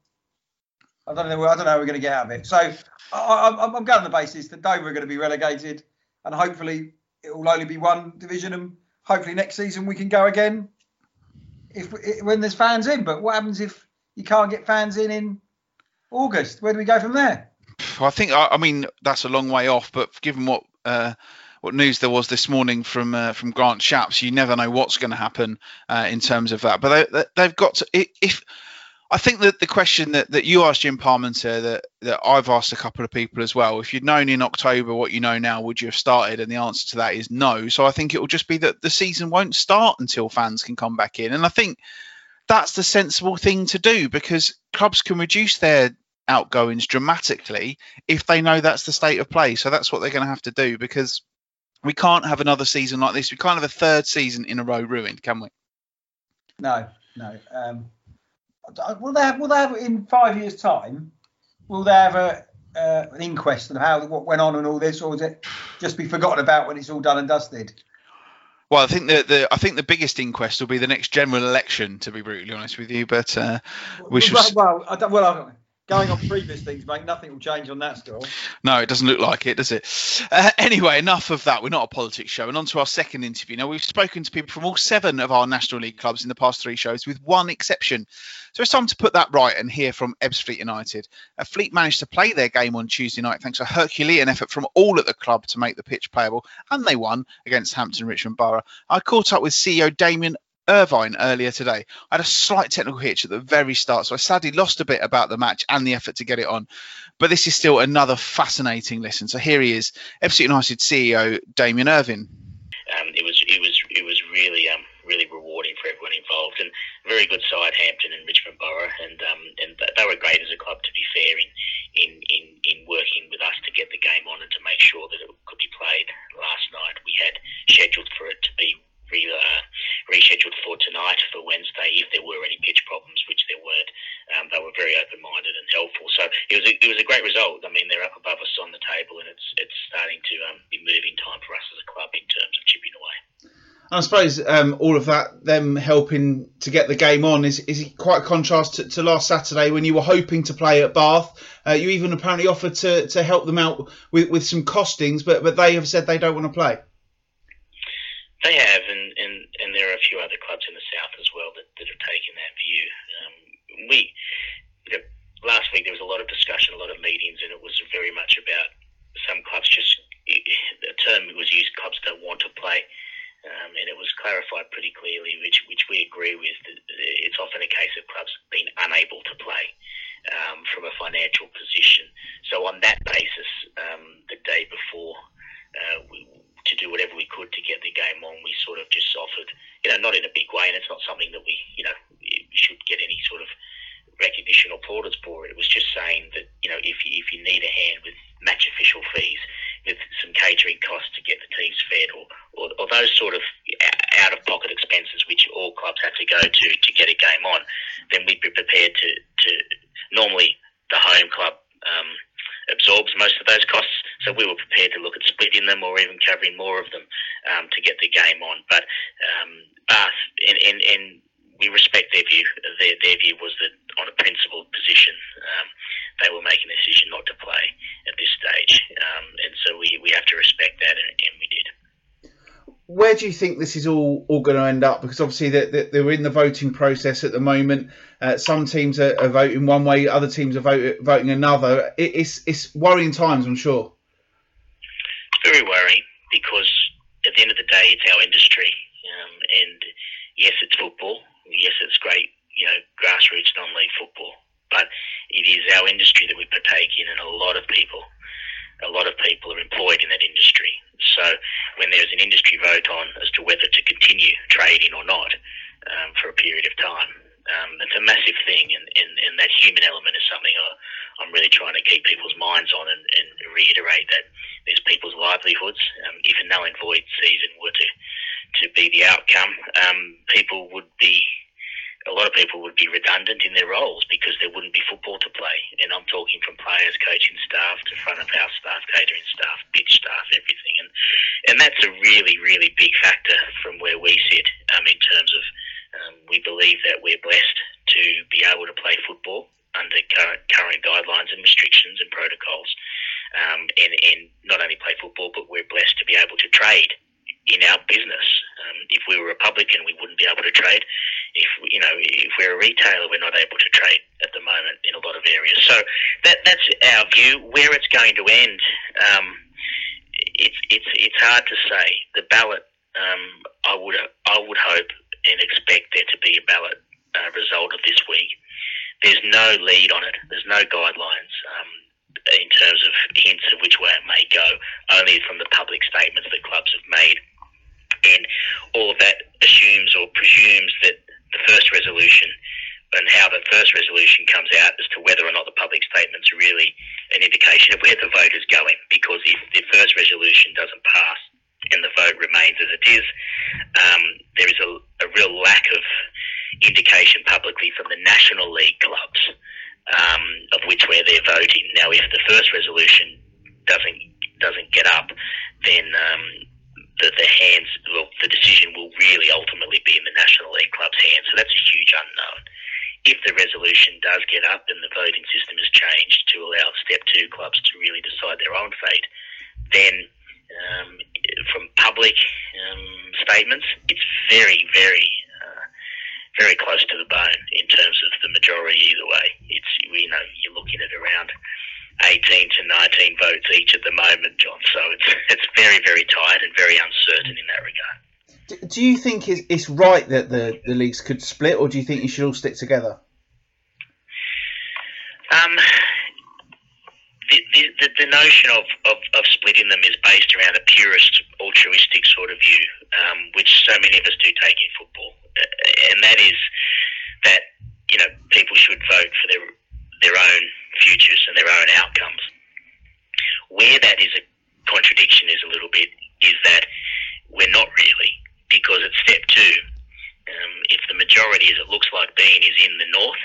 I don't know. I don't know how we're going to get out of it. So I, am going on the basis that Dover are going to be relegated, and hopefully it will only be one division, and hopefully next season we can go again. If when there's fans in, but what happens if you can't get fans in in August? Where do we go from there? I think I mean that's a long way off, but given what uh, what news there was this morning from uh, from Grant Shapps, you never know what's going to happen uh, in terms of that. But they, they've got to if I think that the question that, that you asked Jim Parmenter that, that I've asked a couple of people as well, if you'd known in October what you know now, would you have started? And the answer to that is no. So I think it will just be that the season won't start until fans can come back in. And I think that's the sensible thing to do because clubs can reduce their outgoings dramatically if they know that's the state of play. So that's what they're going to have to do because we can't have another season like this. We can't have a third season in a row ruined, can we? No, no. Um, will they have, will they have in five years' time? Will they have a, uh, an inquest on how what went on and all this, or is it just be forgotten about when it's all done and dusted? Well, I think the, the I think the biggest inquest will be the next general election. To be brutally honest with you, but uh, we should. Well, well, I don't, well I going on previous things, mate, nothing will change on that score. No, it doesn't look like it, does it? Uh, anyway, enough of that. We're not a politics show. And on to our second interview. Now, we've spoken to people from all seven of our National League clubs in the past three shows, with one exception. So it's time to put that right and hear from Ebbsfleet United. A Fleet managed to play their game on Tuesday night thanks to a Herculean effort from all at the club to make the pitch playable, and they won against Hampton Richmond Borough. I caught up with CEO Damian Irvine earlier today. I had a slight technical hitch at the very start, so I sadly lost a bit about the match and the effort to get it on. But this is still another fascinating listen. So here he is, Ebbsfleet United CEO Damian Irvine. Um, it was it was it was really um, really rewarding for everyone involved, and very good side Hampton and Richmond Borough, and um, and they were great as a club to be fair in, in in in working with us to get the game on and to make sure that it could be played last night. We had scheduled for it to be re, uh, rescheduled for tonight for Wednesday if there were any pitch problems, which there weren't. Um, they were very open-minded and helpful. So it was a, it was a great result. I mean, they're up above us on the table, and it's it's starting to um, be moving time for us as a club in terms of chipping away. I suppose um, all of that, them helping to get the game on, is is quite a contrast to, to last Saturday when you were hoping to play at Bath. Uh, you even apparently offered to, to help them out with, with some costings, but but they have said they don't want to play. They have, and, and, and there are a few other clubs in the south as well that, that have taken that view. Um, we you know, last week there was a lot of discussion, a lot of meetings, and it was very much about some clubs just the term was used clubs don't want to play. Um, and it was clarified pretty clearly, which which we agree with. That it's often a case of clubs being unable to play um, from a financial position. So on that basis, um, the day before, uh, we, to do whatever we could to get the game on. We sort of just offered, you know, not in a big way, and it's not something that we, you know, should get any sort of recognition or plaudits for. It was just saying that, you know, if you, if you need a hand with match official fees, with some catering costs to get the teams fed, or, or, or those sort of out of pocket expenses which all clubs have to go to to get a game on, then we'd be prepared to, to normally the home club. Um, absorbs most of those costs. So we were prepared to look at splitting them or even covering more of them um, to get the game on. But um, Bath, in, in, in, we respect their view. Their, their view was that on a principled position, um, they were making a decision not to play at this stage. Um, and so we, we have to respect that, and, and we did where do you think this is all, all going to end up? Because obviously they're, they're in the voting process at the moment. Uh, some teams are, are, voting one way, other teams are vote, voting another. It, it's it's worrying times, I'm sure. Very worrying because at the end of the day, it's our industry, um, and yes, it's football. Yes, it's great, you know, grassroots non-league football, but it is our industry that we partake in, and a lot of people, a lot of people are employed in that industry. So when there's an industry vote on as to whether to continue trading or not um, for a period of time, um, it's a massive thing, and, and, and, that human element is something I, am really trying to keep people's minds on and, and reiterate that there's people's livelihoods. Um, if a null and void season were to, to be the outcome, um, people would be a lot of people would be redundant in their roles because there wouldn't be football to play. And I'm talking from players, coaching staff, to front of house staff, catering staff, pitch staff, everything. And and that's a really, really big factor from where we sit um, in terms of um, we believe that we're blessed to be able to play football under current, current guidelines and restrictions and protocols, um, and, and not only play football, but we're blessed to be able to trade in our business. Um, if we were a publican, we wouldn't be able to trade. If you know, if we're a retailer, we're not able to trade at the moment in a lot of areas. So that that's our view. Where it's going to end, um, it's it's it's hard to say. The ballot, um, I would I would hope and expect there to be a ballot uh, result of this week. There's no lead on it. There's no guidelines. Um, in terms of hints of which way it may go, only from the public statements that clubs have made and all of that assumes or presumes that the first resolution and how the first resolution comes out as to whether or not the public statements really an indication of where the vote is going. Because if the first resolution doesn't pass and the vote remains as it is, um, there is a, a real lack of indication publicly from the National League clubs um, of which way they're voting. Now, if the first resolution doesn't doesn't get up, then um, the, the hands, well, the decision will really ultimately be in the National League club's hands. So that's a huge unknown. If the resolution does get up and the voting system is changed to allow step two clubs to really decide their own fate, then um, from public um, statements, it's very, very, uh, very close to the bone in terms of the majority either way. It's you know you're looking at around 18 to 19 votes each at the moment, John. So it's it's very, very tight and very uncertain in that regard. Do you think it's right that the, the leagues could split, or do you think you should all stick together? Um, the, the, the notion of, of, of, splitting them is based around a purist, altruistic sort of view, um, which so many of us do take in football, uh, and that is that you know people should vote for their their own futures and their own outcomes. Where that is a contradiction is a little bit is that we're not really because at step two, um, if the majority, as it looks like being, is in the north,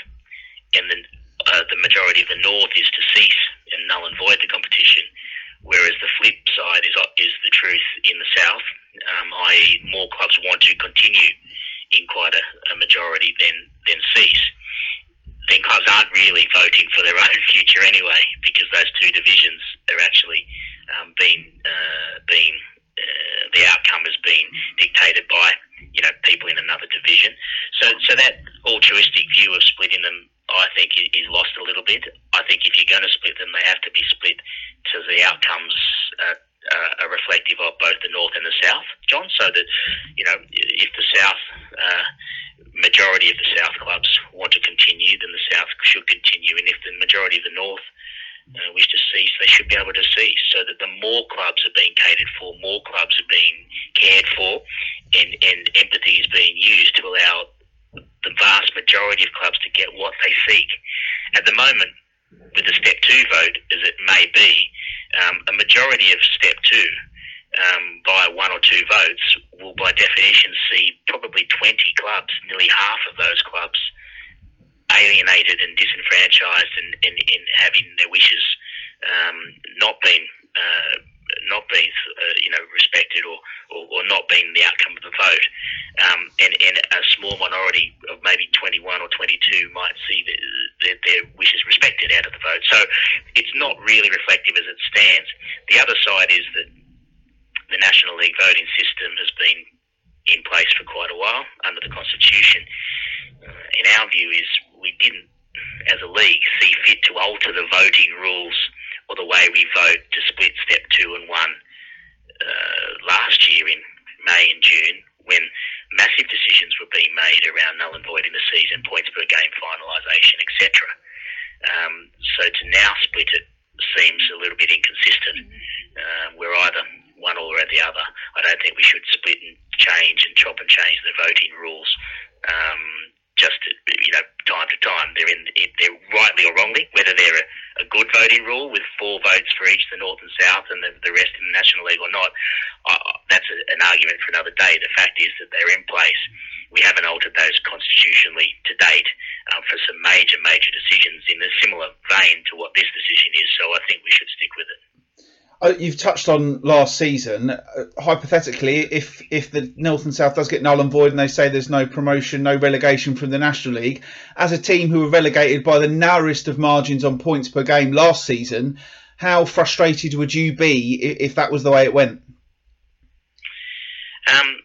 and the uh, the majority of the north is to cease and null and void the competition, whereas the flip side is is the truth in the south, um, i.e., more clubs want to continue in quite a, a majority than than cease then clubs aren't really voting for their own future anyway, because those two divisions are actually um, being uh, being the outcome has been dictated by you know people in another division. So so that altruistic view of splitting them, I think, is lost a little bit. I think if you're going to split them, they have to be split to the outcomes. Uh, uh, are reflective of both the north and the south, John. So that you know, if the south uh, majority of the South clubs want to continue, then the South should continue. And if the majority of the North uh, wish to cease, they should be able to cease so that the more clubs are being catered for, more clubs are being cared for, and, and empathy is being used to allow the vast majority of clubs to get what they seek. At the moment, with the step two vote, as it may be, um, a majority of step two um, by one or two votes will, by definition, see probably 20 clubs, nearly half of those clubs, alienated and disenfranchised and, and, and having their wishes um, not being uh, not being uh, you know respected or, or, or, not being the outcome of the vote, um, and, and a small minority of maybe 21 or 22 might see the, the, their wishes respected out of the vote. So it's not really reflective as it stands. The other side is that the National League voting system has been in place for quite a while under the Constitution. Uh, in our view, is we didn't, as a league, see fit to alter the voting rules or the way we vote to split step two and one uh, last year in May and June when massive decisions were being made around null and void in the season, points per game finalisation, etc. Um, so to now split it seems a little bit inconsistent. Uh, we're either one or the other. I don't think we should split and change and chop and change the voting rules. Um, just you know, time to time, they're in, they're rightly or wrongly, whether they're a, a good voting rule with four votes for each, the north and south, and the, the rest in the national league or not. Uh, that's a, an argument for another day. The fact is that they're in place. We haven't altered those constitutionally to date um, for some major, major decisions in a similar vein to what this decision is. So I think we should stick with it. Uh, you've touched on last season. Uh, hypothetically, if if the North and South does get null and void, and they say there's no promotion, no relegation from the National League, as a team who were relegated by the narrowest of margins on points per game last season, how frustrated would you be if, if that was the way it went? Um,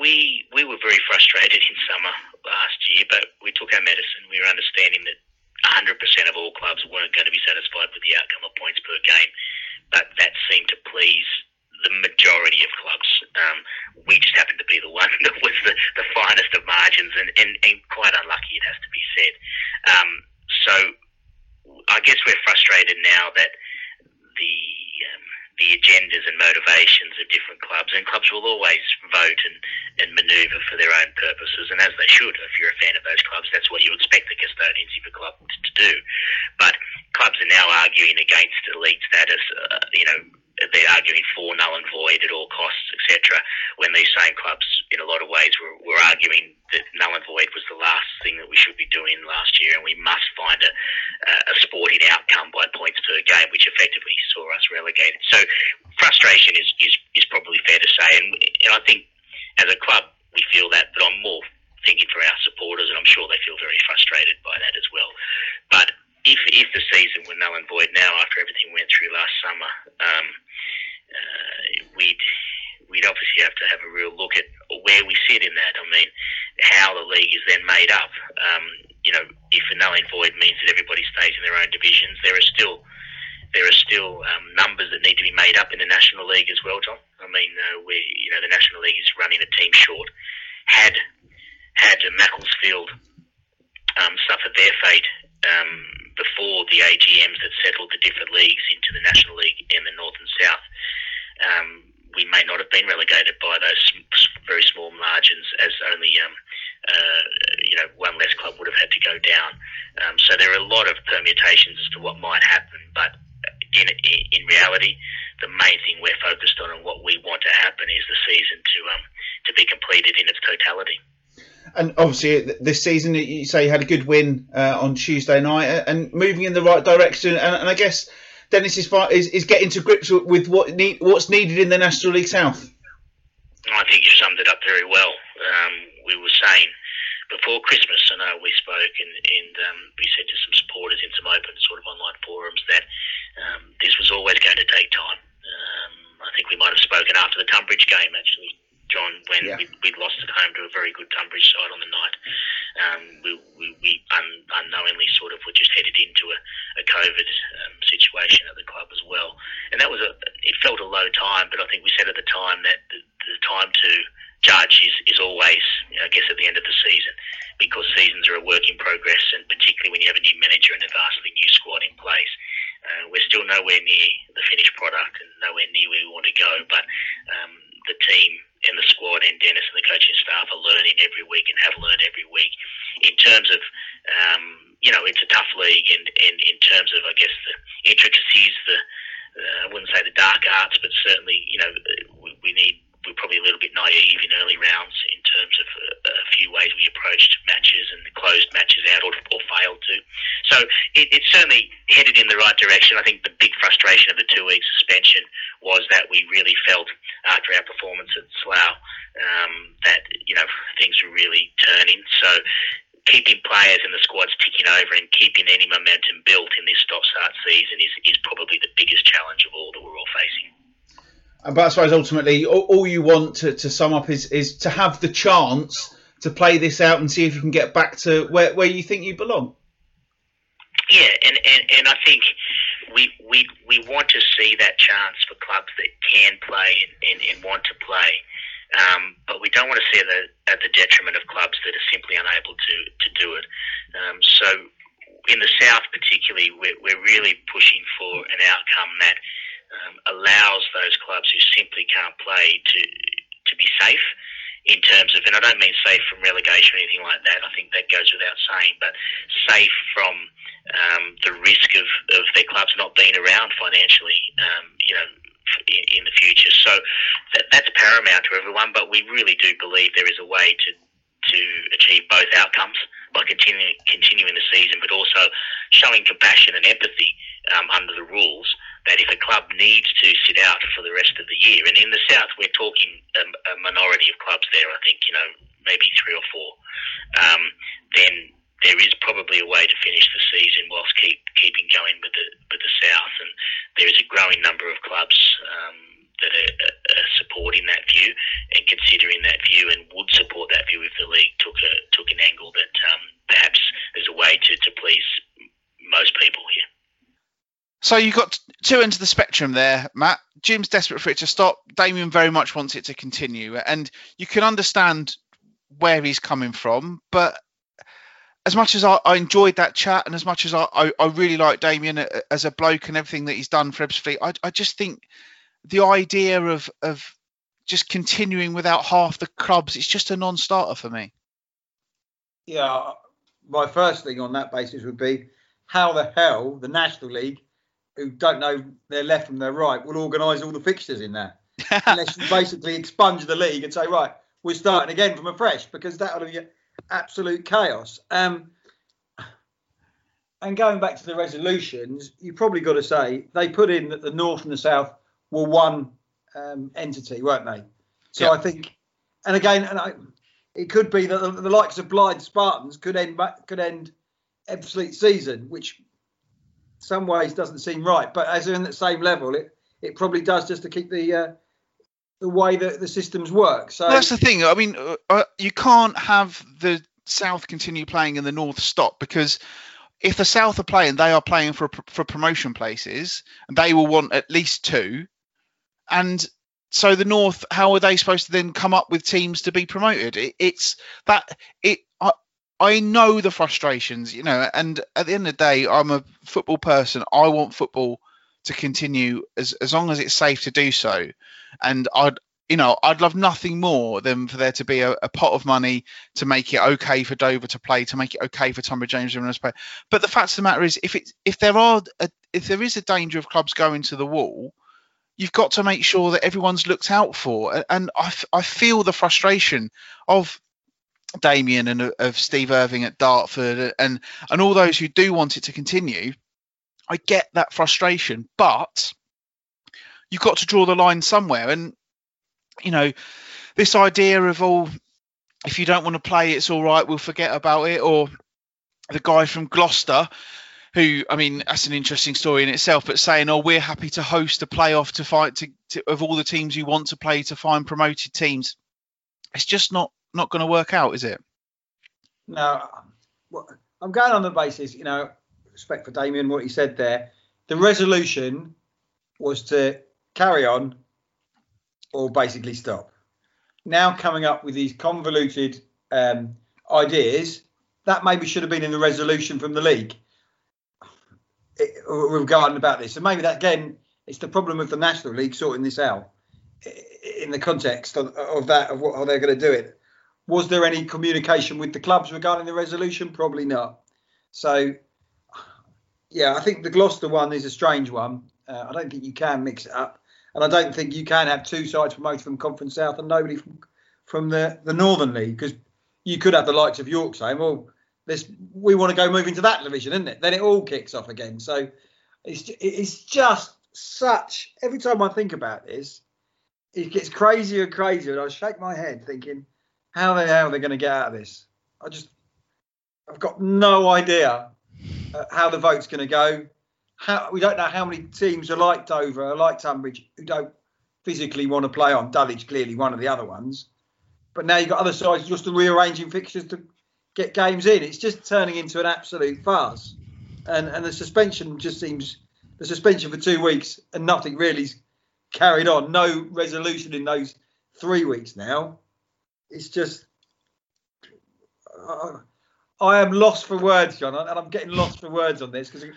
we we were very frustrated in summer last year, but we took our medicine. We were understanding that 100% of all clubs weren't going to be satisfied with the outcome of points per game but that seemed to please the majority of clubs. Um, we just happened to be the one that was the, the finest of margins and, and, and quite unlucky, it has to be said. Um, so I guess we're frustrated now that the um, the agendas and motivations of different clubs, and clubs will always vote and, and manoeuvre for their own purposes, and as they should. If you're a fan of those clubs, that's what you expect the custodians of a club to do. But clubs are now arguing against elite status. Uh, you know, they're arguing for null and void at all costs, etc. When these same clubs, in a lot of ways, were, were arguing that null and void was the last thing that we should be doing last year, and we must find a, a sporting outcome by points per game, which effectively saw us relegated. So frustration is is, is probably fair to say, and, and I think as a club we feel that, but I'm more thinking for our supporters, and I'm sure they feel very frustrated by that as well. But if if the season were null and void now after everything went through last summer, um, uh, we'd we'd obviously have to have a real look at where we sit in that. I mean, how the league is then made up. Um, you know, if a null and void means that everybody stays in their own divisions, there are still there are still um, numbers that need to be made up in the National League as well, John. I mean, uh, we you know the National League is running a team short. Had had Macclesfield um, suffered their fate um, before the AGMs that settled the different leagues into the National League in the North and South, um, we may not have been relegated by those very small margins, as only um, uh, you know one less club would have had to go down. Um, so there are a lot of permutations as to what might happen, but in in reality, the main thing we're focused on and what we want to happen is the season to um, to be completed in its totality and obviously this season you say you had a good win uh, on Tuesday night and moving in the right direction. And, and I guess Dennis is, is, is getting to grips with what need, what's needed in the National League South. I think you summed it up very well. Um, we were saying before Christmas, I know we spoke and, and um, we said to some supporters in some open sort of online forums that um, this was always going to take time. Um, I think we might have spoken after the Tonbridge game actually John, when yeah. we, would lost at home to a very good Tonbridge side on the night. Um, we we, we un, unknowingly sort of were just headed into a, a COVID um, situation at the club as well. And that was a, it felt a low time, but I think we said at the time that the, the time to judge is, is always, you know, I guess, at the end of the season because seasons are a work in progress, and particularly when you have a new manager and a vastly new squad in place. Uh, we're still nowhere near the finished product and nowhere near where we want to go, but um, the team and the squad and Dennis and the coaching staff are learning every week and have learned every week. In terms of, um, you know, it's a tough league, and, and in terms of, I guess, the intricacies, the uh, I wouldn't say the dark arts, but certainly, you know, we, we need we're probably a little bit naive in early rounds in terms of a, a few ways we approached matches and closed matches out or, or failed to. So it, it's certainly headed in the right direction. I think the big frustration of the two week suspension was that we really felt after our performance at Slough um, that you know things were really turning. So keeping players and the squads ticking over and keeping any momentum built in this stop-start season is, is probably the biggest challenge of all that we're all facing. But I suppose ultimately, all, all you want to, to sum up is, is to have the chance to play this out and see if you can get back to where, where you think you belong. Yeah, and, and, and I think we, we we want to see that chance for clubs that can play and, and, and want to play. Um, but we don't want to see it at, at the detriment of clubs that are simply unable to, to do it. Um, so in the south, particularly, we're, we're really pushing for an outcome that um, allows those clubs who simply can't play to to be safe in terms of, and I don't mean safe from relegation or anything like that. I think that goes without saying, but safe from um, the risk of, of their clubs not being around financially, um, you know, in, the future. So that, that's paramount to everyone. But we really do believe there is a way to to achieve both outcomes by continuing continuing the season, but also showing compassion and empathy um, under the rules that if a club needs to sit out for the rest of the year, and in the south we're talking a, a minority of clubs there, I think you know maybe three or four, um, then there is probably a way to finish the season whilst keep keeping going with the with the south, and there is a growing number of clubs. Um, that are, are, supporting that view and considering that view and would support that view if the league took a took an angle that um, perhaps there's a way to, to please most people here. So you've got two ends of the spectrum there, Matt. Jim's desperate for it to stop. Damian very much wants it to continue, and you can understand where he's coming from. But as much as I, I enjoyed that chat, and as much as I, I, I, really like Damian as a bloke and everything that he's done for Ebbsfleet, I, I just think the idea of of just continuing without half the clubs, it's just a non-starter for me. Yeah, my first thing on that basis would be how the hell the National League who don't know their left from their right will organise all the fixtures in there. Unless you basically expunge the league and say, right, we're starting again from afresh, because that would be absolute chaos. Um, and going back to the resolutions, you probably got to say they put in that the North and the South were one um, entity, weren't they? So yeah. I think, and again, and I, it could be that the, the likes of Blyth Spartans could end could end absolute season, which some ways doesn't seem right. But as in the same level, it it probably does just to keep the uh, the way that the systems work. So that's the thing. I mean, uh, uh, you can't have the South continue playing and the North stop because if the South are playing, they are playing for for promotion places, and they will want at least two. And so the North, how are they supposed to then come up with teams to be promoted? It, it's that it. I know the frustrations, you know, and at the end of the day, I'm a football person. I want football to continue as as long as it's safe to do so. And I'd you know I'd love nothing more than for there to be a, a pot of money to make it okay for Dover to play, to make it okay for Tonbridge James to play. But the fact of the matter is, if it if there are a, if there is a danger of clubs going to the wall, you've got to make sure that everyone's looked out for. And I, I feel the frustration of Damian and uh, of Steve Irving at Dartford uh, and and all those who do want it to continue I get that frustration, but you've got to draw the line somewhere. And you know, this idea of all, oh, if you don't want to play, it's all right, we'll forget about it. Or the guy from Gloucester, who I mean, that's an interesting story in itself, but saying, "Oh, we're happy to host a playoff to fight to, to of all the teams you want to play to find promoted teams." It's just not not going to work out, is it? No, I'm going on the basis, you know, respect for Damian, what he said there. The resolution was to carry on or basically stop. Now coming up with these convoluted um, ideas, that maybe should have been in the resolution from the league regarding about this. And maybe that again, it's the problem of the National League sorting this out in the context of, of that of what, how they're going to do it. Was there any communication with the clubs regarding the resolution? Probably not. So yeah, I think the Gloucester one is a strange one. Uh, I don't think you can mix it up, and I don't think you can have two sides promoted from Conference South and nobody from from the the Northern League because you could have the likes of York saying, "Well, this we want to go move into that division, isn't it?" Then it all kicks off again. So it's it's just such. Every time I think about this, it gets crazier and crazier, and I shake my head thinking, "How the hell are they going to get out of this?" I just I've got no idea uh, how the vote's going to go. How, we don't know how many teams are like Dover, are like Tonbridge, who don't physically want to play on. Dulwich clearly one of the other ones. But now you've got other sides just rearranging fixtures to get games in. It's just turning into an absolute farce. And and the suspension just seems the suspension for two weeks and nothing really carried on. No resolution in those three weeks now. It's just. Uh, I am lost for words, John, and I'm getting lost for words on this because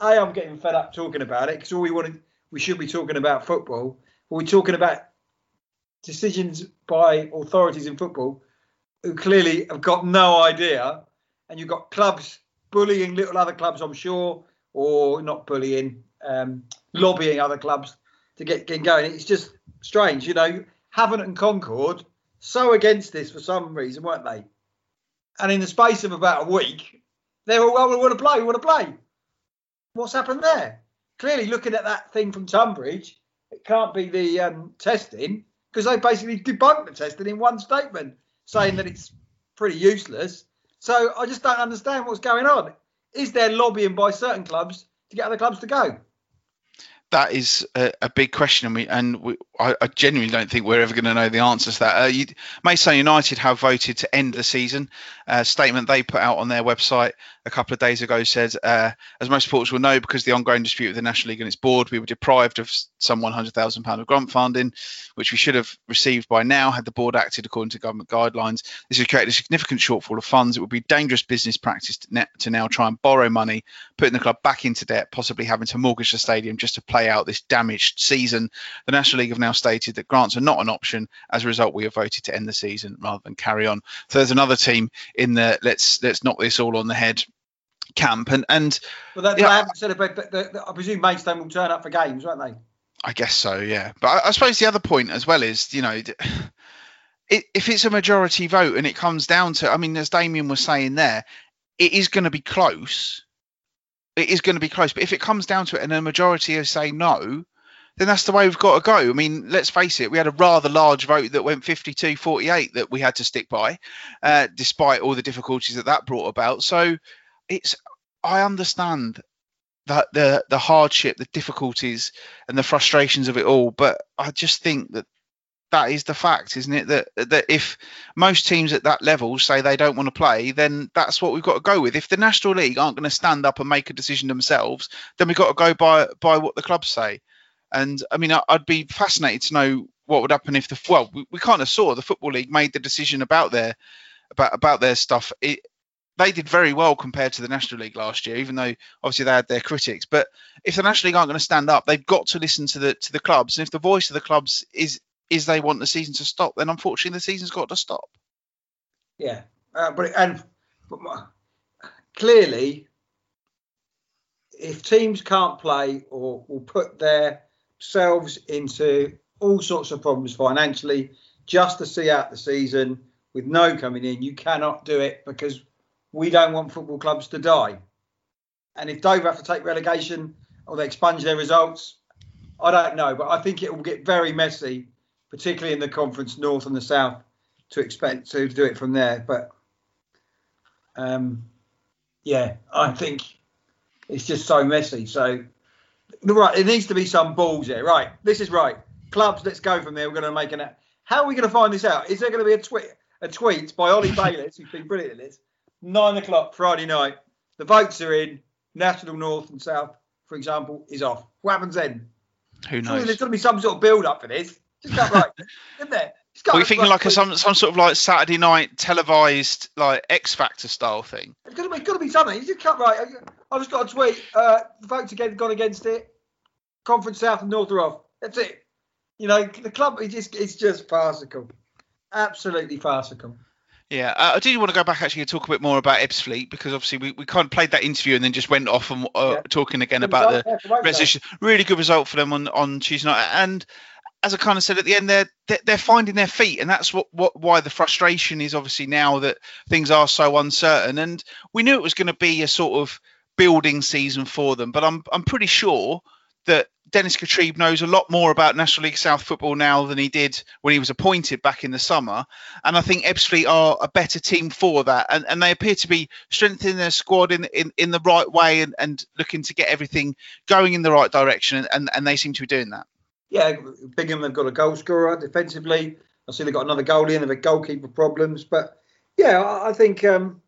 I am getting fed up talking about it because all we wanted, we should be talking about football. We're talking about decisions by authorities in football who clearly have got no idea, and you've got clubs bullying little other clubs, I'm sure, or not bullying, um, lobbying other clubs to get, get going. It's just strange, you know. Havant and Concord so against this for some reason, weren't they? and in the space of about a week, they were, well, we want to play, we want to play. What's happened there? Clearly, looking at that thing from Tonbridge, it can't be the um, testing because they basically debunked the testing in one statement, saying that it's pretty useless. So I just don't understand what's going on. Is there lobbying by certain clubs to get other clubs to go? That is a, a, big question, and we and we, I, I, genuinely don't think we're ever going to know the answers to that. Uh, you, United have voted to end the season. A statement they put out on their website a couple of days ago said, uh, as most supporters will know, because the ongoing dispute with the National League and its board, we were deprived of some £100,000 of grant funding, which we should have received by now had the board acted according to government guidelines. This has created a significant shortfall of funds. It would be dangerous business practice to, to now try and borrow money, putting the club back into debt, possibly having to mortgage the stadium just to play out this damaged season. The National League have now stated that grants are not an option. As a result, we have voted to end the season rather than carry on. So there's another team in the let's let's knock this all on the head camp. And and well, that, yeah, I haven't said but, but, I presume Maidstone will turn up for games, won't they? I guess so, yeah. But I, I suppose the other point as well is, you know, it, if it's a majority vote and it comes down to, I mean, as Damian was saying there, it is going to be close. it is going to be close. But if it comes down to it and a majority of say no, then that's the way we've got to go. I mean, let's face it, we had a rather large vote that went 52 48 that we had to stick by, uh, despite all the difficulties that that brought about. So it's, I understand that the the hardship, the difficulties, and the frustrations of it all, but I just think that that is the fact, isn't it? That that if most teams at that level say they don't want to play, then that's what we've got to go with. If the National League aren't going to stand up and make a decision themselves, then we've got to go by by what the clubs say. And I mean, I'd be fascinated to know what would happen if the well, we, we kind of saw the football league made the decision about their about about their stuff. It, they did very well compared to the National League last year, even though obviously they had their critics. But if the National League aren't going to stand up, they've got to listen to the to the clubs. And if the voice of the clubs is is they want the season to stop, then unfortunately the season's got to stop. Yeah, uh, but and but clearly, if teams can't play or will put themselves into all sorts of problems financially just to see out the season with no coming in, you cannot do it because we don't want football clubs to die. And if Dover have to take relegation or they expunge their results, I don't know, but I think it will get very messy particularly in the conference north and the south, to expect to do it from there. But um, yeah, I think it's just so messy. So right, it needs to be some balls here. Right, this is right. Clubs, let's go from there. We're going to make an. How are we going to find this out? Is there going to be a tweet? A tweet by Ollie Bayliss, who's been brilliant at this. Nine o'clock Friday night. The votes are in. National North and South, for example, is off. What happens then? Who knows? there's going to be some sort of build up for this. Just got right, isn't there? Are we thinking like a, some some sort of like Saturday night televised like X Factor style thing? It's got to be, got to be something. You just cut right. I just got a tweet. Uh, the votes again gone against it. Conference South and North are off. That's it. You know the club. It's just it's just farcical. Absolutely farcical. Yeah, uh, I do want to go back actually and talk a bit more about Ebbsfleet because obviously we, we kind of played that interview and then just went off and uh, yeah. talking again good about result, the yeah, resolution. Really good result for them on, on Tuesday night. And as I kind of said at the end, they're they're finding their feet, and that's what, what why the frustration is obviously now that things are so uncertain. And we knew it was going to be a sort of building season for them, but I'm I'm pretty sure that Dennis Kutrieb knows a lot more about National League South football now than he did when he was appointed back in the summer. And I think Ebbsfleet are a better team for that. And, and they appear to be strengthening their squad in, in, in the right way and, and looking to get everything going in the right direction. And, and they seem to be doing that yeah, Bingham have got a goal scorer defensively. I see they've got another goalie and they've got goalkeeper problems. But yeah, I, think um,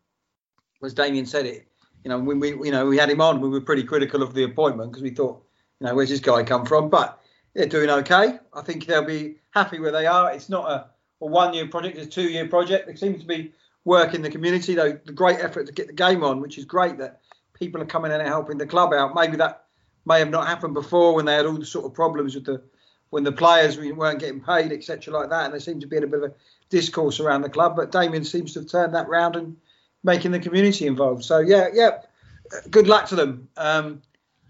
as Damian said it, you know, when we you know we had him on, we were pretty critical of the appointment because we thought, you know, where's this guy come from? But they're doing okay. I think they'll be happy where they are. It's not a, a one-year project; it's a two-year project. They seem to be working the community. Though the great effort to get the game on, which is great that people are coming in and helping the club out. Maybe that may have not happened before when they had all the sort of problems with the when the players weren't getting paid, etc., like that. And there seemed to be in a bit of a discourse around the club. But Damian seems to have turned that round and making the community involved. So yeah, yeah, good luck to them. Um,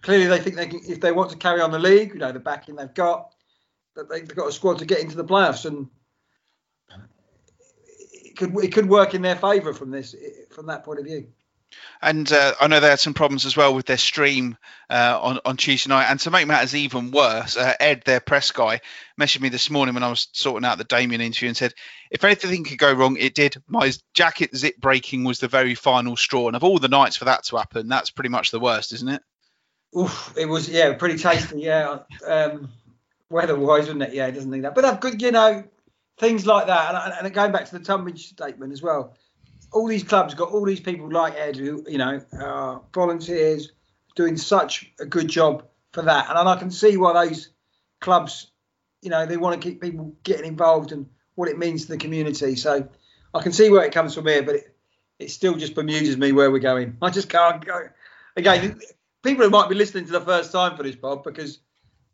clearly, they think they can, if they want to carry on the league, you know, the backing they've got, that they've got a squad to get into the playoffs, and it could it could work in their favour from this from that point of view. And uh, I know they had some problems as well with their stream uh, on, on Tuesday night. And to make matters even worse, uh, Ed, their press guy, messaged me this morning when I was sorting out the Damian interview and said, if anything could go wrong, it did. My jacket zip breaking was the very final straw. And of all the nights for that to happen, that's pretty much the worst, isn't it? Oof, it was, yeah, pretty tasty, yeah. Um, weather-wise, wasn't it? Yeah, it doesn't need that. But I've good, you know, things like that. And, and going back to the Tonbridge statement as well all these clubs got all these people like Ed who, you know, uh, volunteers doing such a good job for that. And I can see why those clubs, you know, they want to keep people getting involved and what it means to the community. So I can see where it comes from here, but it, it still just bemuses me where we're going. I just can't go. Again, people who might be listening to the first time for this, Bob, because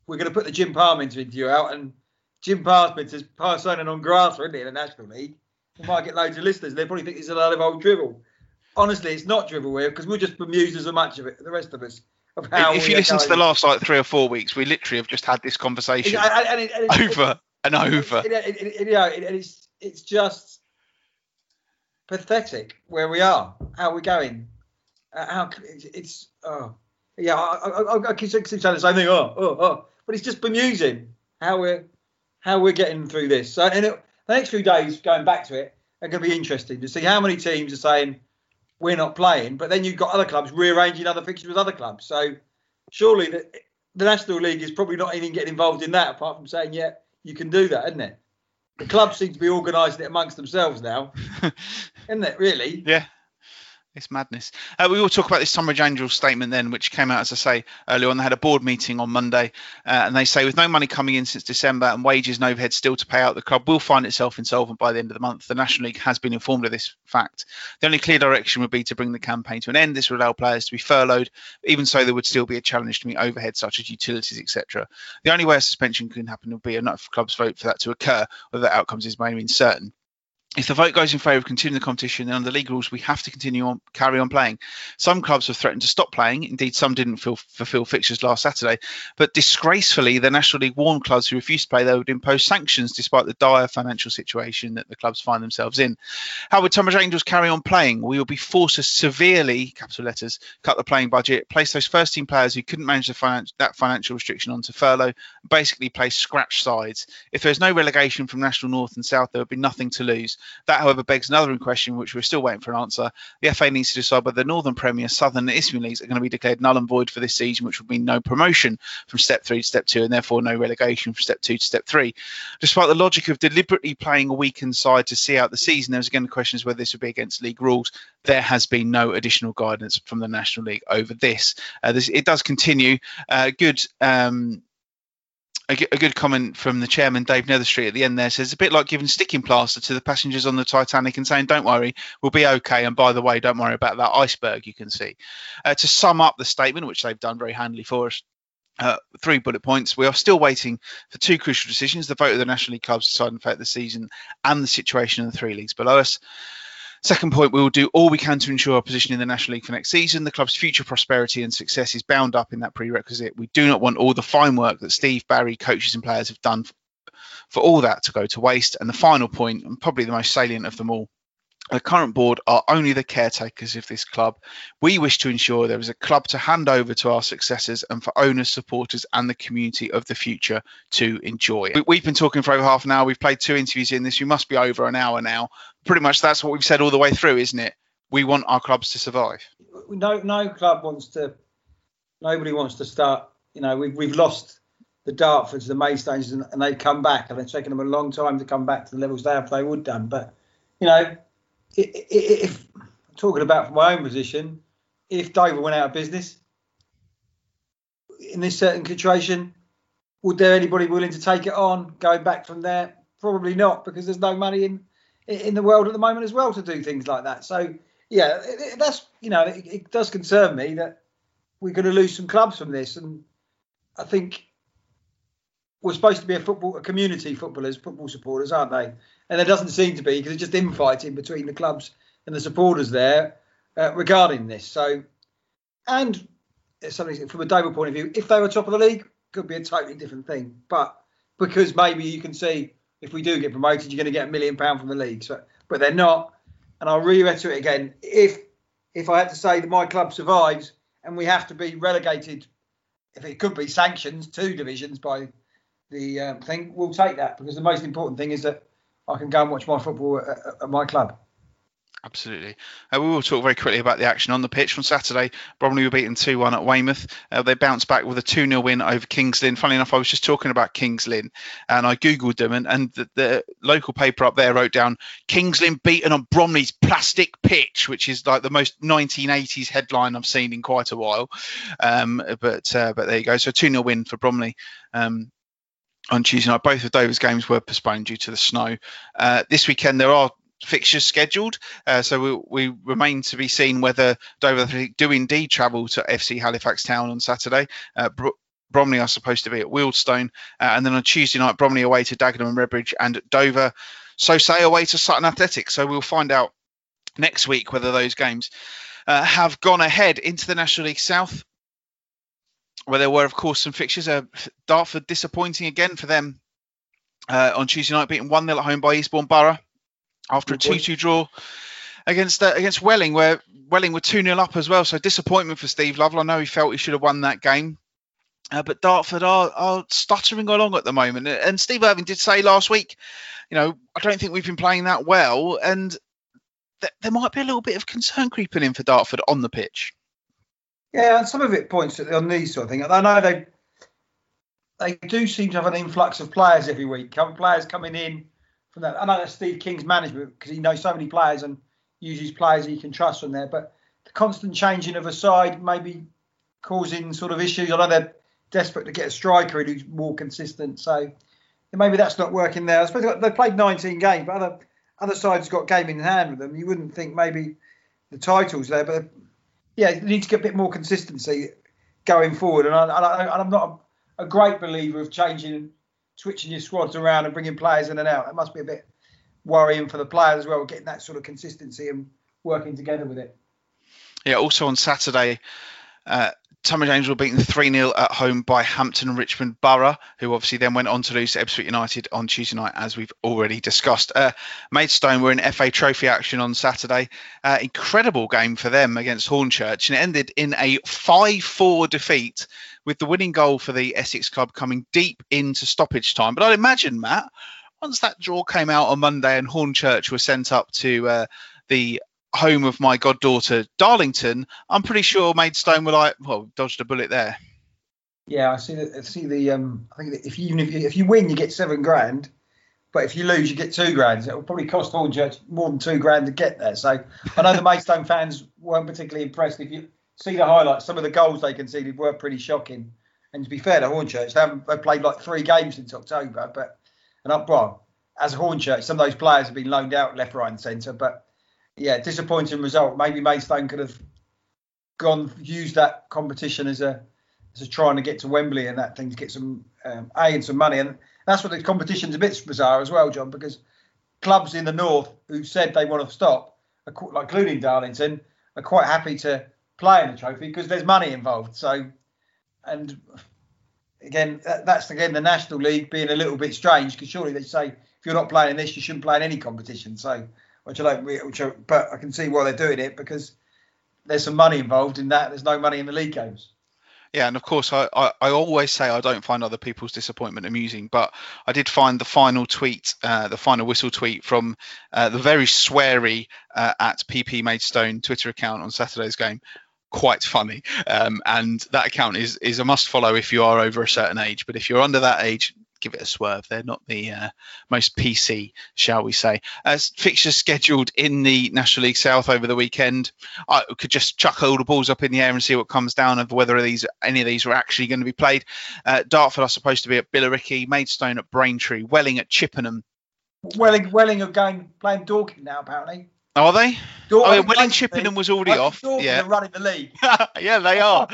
we're going to put the Jim Parmenter interview out, and Jim Parmenter's persona non grata, isn't it, in the National League? we might get loads of listeners. They probably think it's a lot of old drivel. Honestly, it's not drivel here because we're just bemused as much of it, the rest of us. Of how if you listen to the last like three or four weeks, we literally have just had this conversation and, and it, and over and over. It, you know, it's it's just pathetic where we are, how we're going, uh, how it's, it's oh yeah, I, I, I keep saying the same thing. Oh, oh, oh, but it's just bemusing how we're how we're getting through this. So, and it, the next few days, going back to it, are going to be interesting to see how many teams are saying we're not playing, but then you've got other clubs rearranging other fixtures with other clubs. So, surely the, the National League is probably not even getting involved in that, apart from saying, yeah, you can do that, isn't it? The clubs seem to be organising it amongst themselves now, isn't it? Really? Yeah, it's madness. Uh, we will talk about this Tonbridge Angels statement then, which came out, as I say, earlier on. They had a board meeting on Monday, uh, and they say with no money coming in since December and wages and overhead still to pay out, the club will find itself insolvent by the end of the month. The National League has been informed of this fact. The only clear direction would be to bring the campaign to an end. This would allow players to be furloughed. Even so, there would still be a challenge to meet overhead such as utilities, etc. The only way a suspension can happen would be enough clubs vote for that to occur, whether the outcomes is by any means certain if the vote goes in favour of continuing the competition, then under league rules, we have to continue on, carry on playing. Some clubs have threatened to stop playing. Indeed, some didn't feel, fulfil fixtures last Saturday. But disgracefully, the National League warned clubs who refused to play they would impose sanctions despite the dire financial situation that the clubs find themselves in. How would Tonbridge Angels carry on playing? We will be forced to severely, capital letters, cut the playing budget, place those first team players who couldn't manage finan- that financial restriction onto furlough, basically play scratch sides. If there's no relegation from National North and South, there would be nothing to lose. That, however, begs another question, which we're still waiting for an answer. The FA needs to decide whether the Northern Premier, Southern, and Isthmian leagues are going to be declared null and void for this season, which would mean no promotion from Step Three to Step Two, and therefore no relegation from Step Two to Step Three. Despite the logic of deliberately playing a weakened side to see out the season, there's again the question is whether this would be against league rules. There has been no additional guidance from the National League over this. Uh, this it does continue. Uh, good. Um, a, good comment from the chairman, Dave Netherstreet, at the end there says, a bit like giving sticking plaster to the passengers on the Titanic and saying, don't worry, we'll be okay. And by the way, don't worry about that iceberg you can see. Uh, to sum up the statement, which they've done very handily for us, uh, three bullet points. We are still waiting for two crucial decisions the vote of the National League clubs deciding fate of the season and the situation in the three leagues below us. Second point, we will do all we can to ensure our position in the National League for next season. The club's future prosperity and success is bound up in that prerequisite. We do not want all the fine work that Steve, Barry, coaches, and players have done for all that to go to waste. And the final point, and probably the most salient of them all, the current board are only the caretakers of this club. We wish to ensure there is a club to hand over to our successors and for owners, supporters, and the community of the future to enjoy. We've been talking for over half an hour. We've played two interviews in this. We must be over an hour now. Pretty much that's what we've said all the way through, isn't it? We want our clubs to survive. No, no club wants to. Nobody wants to start. You know, we've we've lost the Dartfords, the Maidstones, and, and they've come back, and it's taken them a long time to come back to the levels they have they would done. But you know, if talking about from my own position, if Dover went out of business in this certain situation, would there anybody willing to take it on? Going back from there, probably not, because there's no money in in the world at the moment as well to do things like that. So yeah, that's you know it, it does concern me that we're going to lose some clubs from this, and I think we're supposed to be a football a community footballers, football supporters, aren't they? and there doesn't seem to be because it's just infighting between the clubs and the supporters there uh, regarding this. So, and something from a Dover point of view, if they were top of the league, could be a totally different thing. But because maybe you can see if we do get promoted, you're going to get a million pound from the league. So, but they're not. And I'll reiterate it again. If if I had to say that my club survives and we have to be relegated, if it could be sanctions, two divisions by the um, thing, we'll take that because the most important thing is that I can go and watch my football at, at my club. Absolutely. Uh, we will talk very quickly about the action on the pitch from Saturday. Bromley were beaten 2 1 at Weymouth. Uh, they bounced back with a 2 0 win over Kings Lynn. Funnily enough, I was just talking about Kings Lynn and I Googled them, and, and the, the, local paper up there wrote down Kings Lynn beaten on Bromley's plastic pitch, which is like the most 1980s headline I've seen in quite a while. Um, but uh, but there you go. So 2 0 win for Bromley. Um, on Tuesday night. Both of Dover's games were postponed due to the snow. Uh, this weekend there are fixtures scheduled, uh, so we, we, remain to be seen whether Dover Athletic do indeed travel to FC Halifax Town on Saturday. Uh, Bromley are supposed to be at Wealdstone, uh, and then on Tuesday night, Bromley away to Dagenham and Redbridge, and Dover, so say away to Sutton Athletic. So we'll find out next week whether those games uh, have gone ahead into the National League South where there were, of course, some fixtures. Uh, Dartford disappointing again for them uh, on Tuesday night, beaten 1 0 at home by Eastbourne Borough after Good a 2 2 draw against uh, against Welling, where Welling were 2 0 up as well. So disappointment for Steve Lovell. I know he felt he should have won that game. Uh, but Dartford are, are stuttering along at the moment. And Steve Irving did say last week, you know, I don't think we've been playing that well. And th- there might be a little bit of concern creeping in for Dartford on the pitch. Yeah, and some of it points on these sort of things. I know they they do seem to have an influx of players every week. Players coming in from that. I know that's Steve King's management because he knows so many players and uses players he can trust from there. But the constant changing of a side maybe causing sort of issues. I know they're desperate to get a striker who's more consistent. So maybe that's not working there. I suppose they played 19 games, but other other sides got game in hand with them. You wouldn't think maybe the titles there, but yeah, you need to get a bit more consistency going forward. And, I, am not a, a, great believer of changing, switching your squads around and bringing players in and out. It must be a bit worrying for the players as well, getting that sort of consistency and working together with it. Yeah. Also on Saturday, uh, Tonbridge Angels were beaten 3 0 at home by Hampton Richmond Borough, who obviously then went on to lose to Ebbsfleet United on Tuesday night, as we've already discussed. Uh, Maidstone were in FA Trophy action on Saturday. Uh, incredible game for them against Hornchurch, and it ended in a 5 4 defeat, with the winning goal for the Essex club coming deep into stoppage time. But I'd imagine, Matt, once that draw came out on Monday and Hornchurch were sent up to uh, the home of my goddaughter Darlington, I'm pretty sure Maidstone were like, well, dodged a bullet there. Yeah, I see the I see the um. I think if you, even if you, if you win, you get seven grand, but if you lose, you get two grand. So it will probably cost Hornchurch more than two grand to get there. So I know the Maidstone fans weren't particularly impressed. If you see the highlights, some of the goals they conceded were pretty shocking. And to be fair to Hornchurch, they haven't they played like three games since October. But and up, well, as Hornchurch, some of those players have been loaned out left, right, and centre. But yeah, disappointing result. Maybe Maidstone could have gone used that competition as a as a trying to get to Wembley and that thing to get some um, a and some money. And that's what the competition's a bit bizarre as well, John, because clubs in the north who said they want to stop, like including Darlington, are quite happy to play in the trophy because there's money involved. So, and again, that's again the National League being a little bit strange because surely they say if you're not playing in this, you shouldn't play in any competition. So which I don't, which I, but I can see why they're doing it because there's some money involved in that. There's no money in the league games. Yeah, and of course, I, I, I, always say I don't find other people's disappointment amusing, but I did find the final tweet, uh, the final whistle tweet from uh, the very sweary uh, at PP Maidstone Twitter account on Saturday's game quite funny. Um, and that account is is a must follow if you are over a certain age. But if you're under that age, give it a swerve. They're not the uh, most PC, shall we say. As fixtures scheduled in the National League South over the weekend, I could just chuck all the balls up in the air and see what comes down of whether these any of these are actually going to be played. Uh, Dartford are supposed to be at Billericay, Maidstone at Braintree, Welling at Chippenham. Welling, Welling are going playing Dorking now apparently. Are they? oh, yeah, Welling Chippenham was already off. Yeah, running the league. yeah, they are.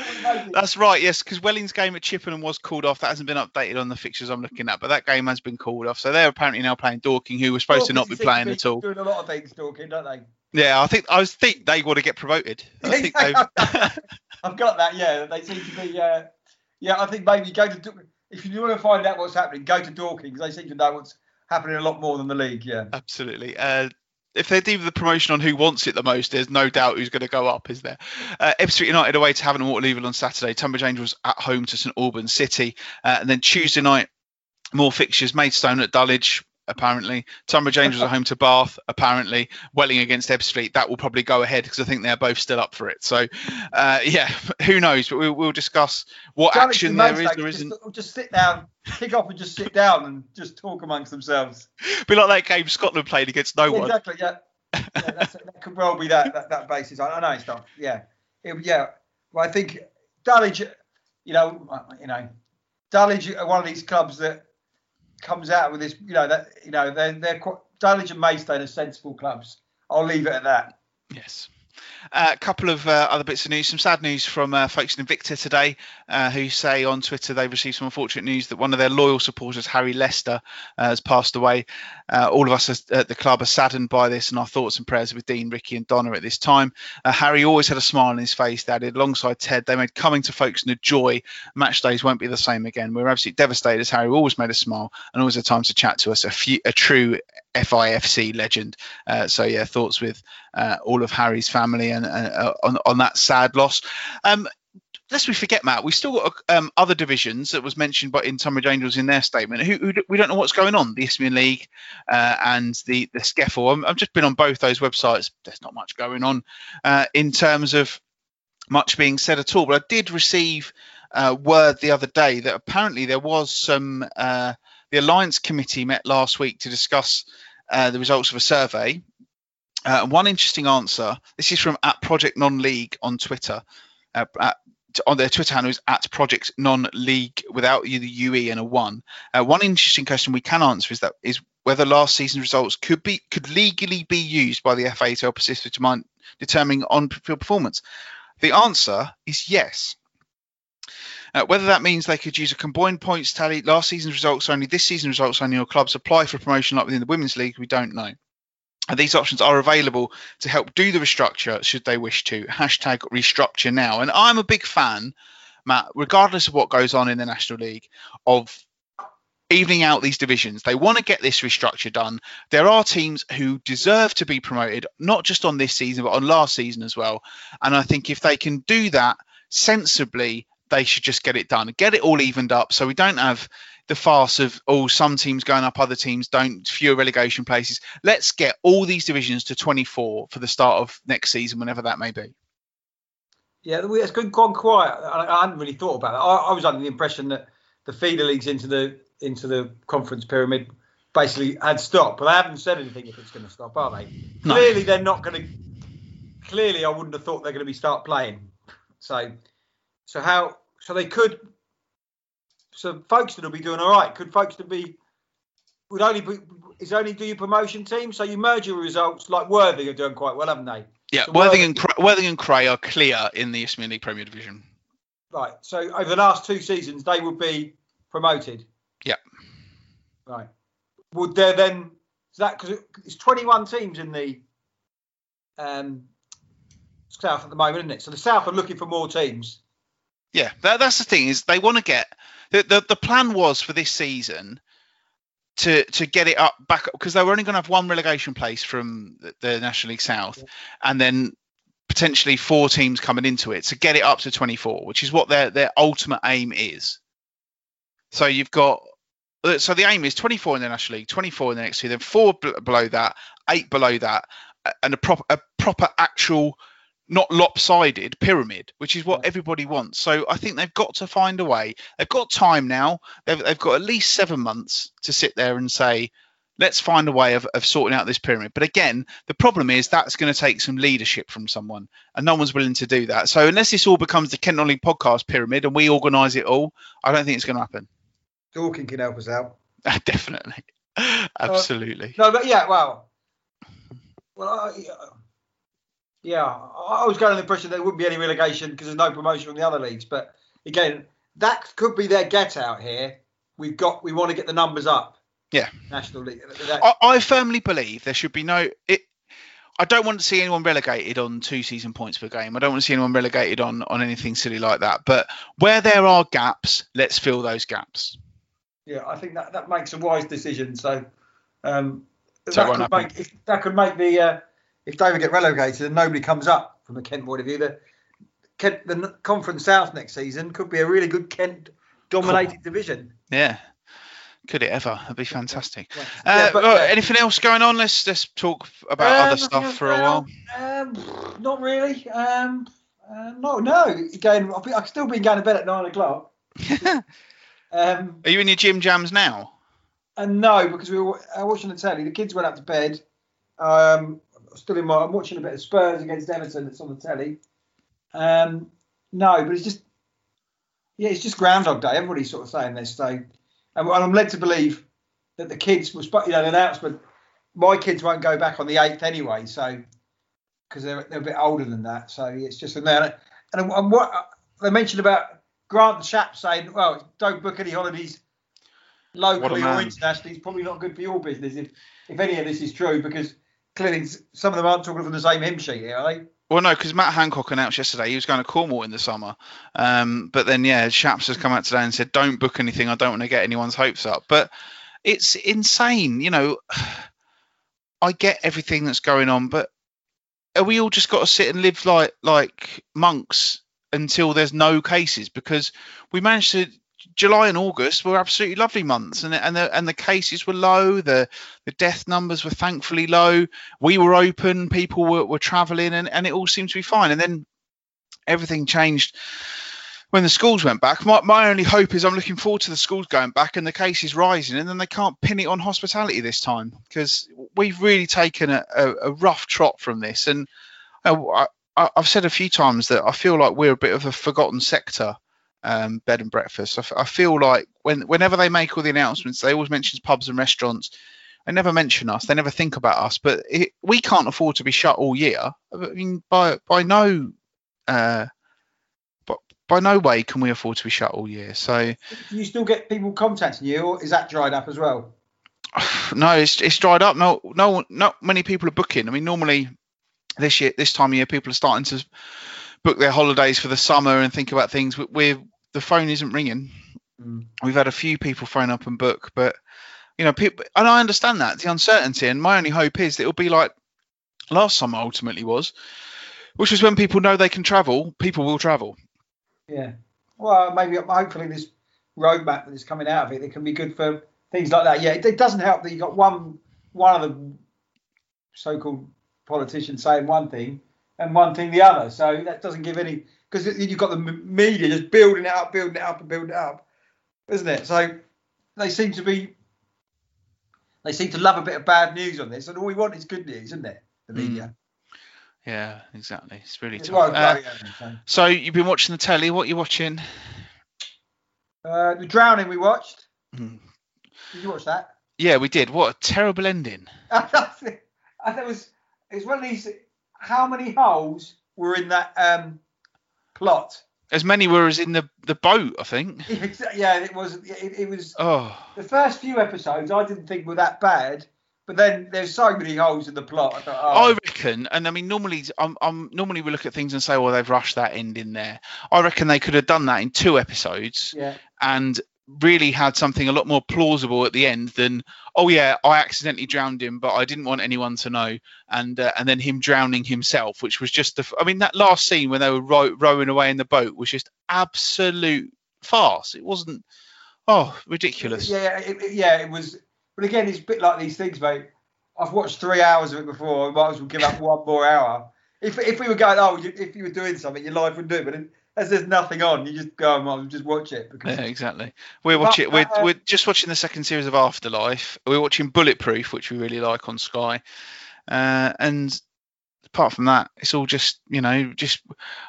That's right. Yes, because Welling's game at Chippenham was called off. That hasn't been updated on the fixtures I'm looking at, but that game has been called off. So they're apparently now playing Dorking, who were supposed to not be playing at all. Doing a lot of things, Dorking, don't they? Yeah, I think I think they want to get promoted. I think. I've got that. Yeah, they seem to be. Uh, yeah, I think maybe go to if you want to find out what's happening, go to Dorking because they seem to know what's happening a lot more than the league. Yeah, absolutely. Uh, if they do the promotion on who wants it the most, there's no doubt who's going to go up, is there? Uh, Ebbsfleet United away to Havant and Waterlooville on Saturday. Tonbridge Angels at home to St Albans City. Uh, and then Tuesday night, more fixtures. Maidstone at Dulwich, apparently. Tonbridge Angels are home to Bath, apparently. Welling against Ebbsfleet, that will probably go ahead because I think they're both still up for it. So, uh, yeah, who knows? But we'll, we'll discuss what action there is or isn't. Just, just sit down, kick off and just sit down and just talk amongst themselves. Be like that game Scotland played against no yeah, one. Exactly, yeah. yeah that could well be that, that, that basis. I, I know it's not. Yeah. It, yeah. Well, I think Dulwich, you know, you know, Dulwich are one of these clubs that comes out with this, you know, that you know they're they're quite, Dulwich and Maidstone are sensible clubs. I'll leave it at that. Yes. A uh, couple of uh, other bits of news. Some sad news from uh, Folkestone Invicta today, uh, who say on Twitter they've received some unfortunate news that one of their loyal supporters, Harry Lester, uh, has passed away. Uh, all of us at the club are saddened by this, and our thoughts and prayers with Dean, Ricky, and Donna at this time. Harry always had a smile on his face. They added alongside Ted. They made coming to Folkestone a joy. Match days won't be the same again. We're absolutely devastated as Harry always made a smile and always had time to chat to us. A, few, a true FIFC legend. Uh, so yeah, thoughts with uh, all of Harry's family and uh, on on that sad loss. Um, lest we forget, Matt, we've still got um, other divisions that was mentioned by in Tonbridge Angels in their statement. Who, who we don't know what's going on. The Isthmian League uh, and the the SCEFL. i have just been on both those websites. There's not much going on uh, in terms of much being said at all. But I did receive uh, word the other day that apparently there was some. Uh, the Alliance Committee met last week to discuss uh, the results of a survey. Uh, one interesting answer. This is from at Project Non League on Twitter. At, on their Twitter handle is at Project Non League without the UE and a one. Uh, one interesting question we can answer is that is whether last season's results could be could legally be used by the FA to help assist with determining on-field performance. The answer is yes. Uh, whether that means they could use a combined points tally, last season's results only, this season's results only, or clubs apply for promotion like within the Women's League, we don't know. And these options are available to help do the restructure should they wish to. Hashtag restructure now. And I'm a big fan, Matt, regardless of what goes on in the National League, of evening out these divisions. They want to get this restructure done. There are teams who deserve to be promoted, not just on this season, but on last season as well. And I think if they can do that sensibly, they should just get it done, get it all evened up, so we don't have the farce of oh some teams going up, other teams don't, fewer relegation places. Let's get all these divisions to 24 for the start of next season, whenever that may be. Yeah, it's gone quiet. I, hadn't really thought about it. I, I was under the impression that the feeder leagues into the into the conference pyramid basically had stopped, but they haven't said anything if it's going to stop, are they? No. Clearly, they're not going to. Clearly, I wouldn't have thought they're going to be start playing. So, so how? So they could. So Folkestone will be doing all right. Could Folkestone be? Would only be is only do your promotion team. So you merge your results like Worthing are doing quite well, haven't they? Yeah, so Worthing, Worthing and Cray, Worthing and Cray are clear in the Isthmian League Premier Division. Right. So over the last two seasons, they would be promoted. Yeah. Right. Would there then is that because it's 21 teams in the um, south at the moment, isn't it? So the south are looking for more teams. Yeah, that, that's the thing is they want to get the, the the plan was for this season to to get it up back because they were only going to have one relegation place from the, the National League South, and then potentially four teams coming into it to get it up to 24, which is what their their ultimate aim is. So you've got uh, so the aim is 24 in the National League, 24 in the next two, then four below that, eight below that, and a proper a proper actual not lopsided pyramid, which is what everybody wants. So I think they've got to find a way. They've got time now. They've, they've got at least seven months to sit there and say, let's find a way of, of sorting out this pyramid. But again, the problem is that's going to take some leadership from someone, and no one's willing to do that. So unless this all becomes the Kent League podcast pyramid and we organise it all, I don't think it's going to happen. Dorking can help us out. Definitely, absolutely. Uh, no, but yeah, well, well, I, yeah, I was going on the impression there wouldn't be any relegation because there's no promotion from the other leagues. But again, that could be their get out here. We've got, we want to get the numbers up. Yeah, National League. I, I firmly believe there should be no. It, I don't want to see anyone relegated on two season points per game. I don't want to see anyone relegated on on anything silly like that. But where there are gaps, let's fill those gaps. Yeah, I think that, that makes a wise decision. So, um, so that, could make, that could make the uh, if Dover get relegated and nobody comes up from a Kent point of view, the Kent the Conference South next season could be a really good Kent dominated division. Yeah. Could it ever? That'd be fantastic. Yeah. Uh, yeah, but, uh, anything else going on? Let's let's talk about um, other stuff for a while. Um, not really. Um, uh, no, no. Again, I've, I've still been going to bed at nine o'clock. um, Are you in your gym jams now? And uh, no, because we were watching the telly. The kids went up to bed. Um, still in my. I'm watching a bit of Spurs against Everton that's on the telly. Um, no, but it's just yeah, it's just Groundhog Day. Everybody's sort of saying this. So, and I'm led to believe that the kids was, you know, the announcement. My kids won't go back on the eighth anyway, so because they're they're a bit older than that. So it's just a man. And, and what they mentioned about Grant Shapps saying, well, don't book any holidays locally or internationally. It's probably not good for your business if if any of this is true because clearly some of them aren't talking from the same hymn sheet, are they? Well, no, because Matt Hancock announced yesterday he was going to Cornwall in the summer. Um, but then, yeah, Shapps has come out today and said, don't book anything. I don't want to get anyone's hopes up. But it's insane. You know, I get everything that's going on, but are we all just got to sit and live like like monks until there's no cases? Because we managed to July and August were absolutely lovely months, and and the and the cases were low. The the death numbers were thankfully low. We were open. People were, were travelling, and, and it all seemed to be fine. And then everything changed when the schools went back. My, my only hope is I'm looking forward to the schools going back and the cases rising, and then they can't pin it on hospitality this time because we've really taken a, a, a rough trot from this. And uh, I, I've said a few times that I feel like we're a bit of a forgotten sector. Um, bed and breakfast. I, f- I feel like when whenever they make all the announcements, they always mention pubs and restaurants. They never mention us. They never think about us. But it, we can't afford to be shut all year. I mean, by by no uh, by no way can we afford to be shut all year. So, do you still get people contacting you, or is that dried up as well? No, it's it's dried up. No, no, not many people are booking. I mean, normally this year, this time of year, people are starting to book their holidays for the summer and think about things. We're the phone isn't ringing. Mm. We've had a few people phone up and book, but you know, people, and I understand that the uncertainty. And my only hope is that it'll be like last summer ultimately was, which was when people know they can travel, people will travel. Yeah. Well, maybe hopefully this roadmap that is coming out of it, it can be good for things like that. Yeah, it, it doesn't help that you got one one of the so-called politicians saying one thing and one thing the other. So that doesn't give any because you've got the media just building it up, building it up, and building it up, isn't it? So they seem to be they seem to love a bit of bad news on this, and all we want is good news, isn't it? The hmm. media. Mm. Yeah, exactly. It's really tough. Well, uh, so you've been watching the telly. What are you watching? Uh, the Drowning we watched. Mm. Did you watch that? Yeah, we did. What a terrible ending. It was it was one of these. How many holes were in that um, plot? As many were as in the the boat, I think. yeah, it was. It, it was. Oh. The first few episodes I didn't think were that bad but then there's so many holes in the plot. I, thought, oh. I reckon, and I mean, normally, I'm, I'm normally we look at things and say, well, they've rushed that end in there. I reckon they could have done that in two episodes, yeah. and really had something a lot more plausible at the end than, oh yeah, I accidentally drowned him, but I didn't want anyone to know, and uh, and then him drowning himself, which was just the. I mean, that last scene when they were row, rowing away in the boat was just absolute farce. It wasn't. Oh, ridiculous. Yeah, it, yeah, it was but again, it's a bit like these things, mate. I've watched three hours of it before. I might as well give up one more hour. If, if we were going, oh, if you were doing something, your life would do it. But as there's nothing on, you just go and just watch it. Because... Yeah, exactly. We're watching. But, uh, we're, we're just watching the second series of Afterlife. We're watching Bulletproof, which we really like on Sky. Uh, and apart from that, it's all just you know, just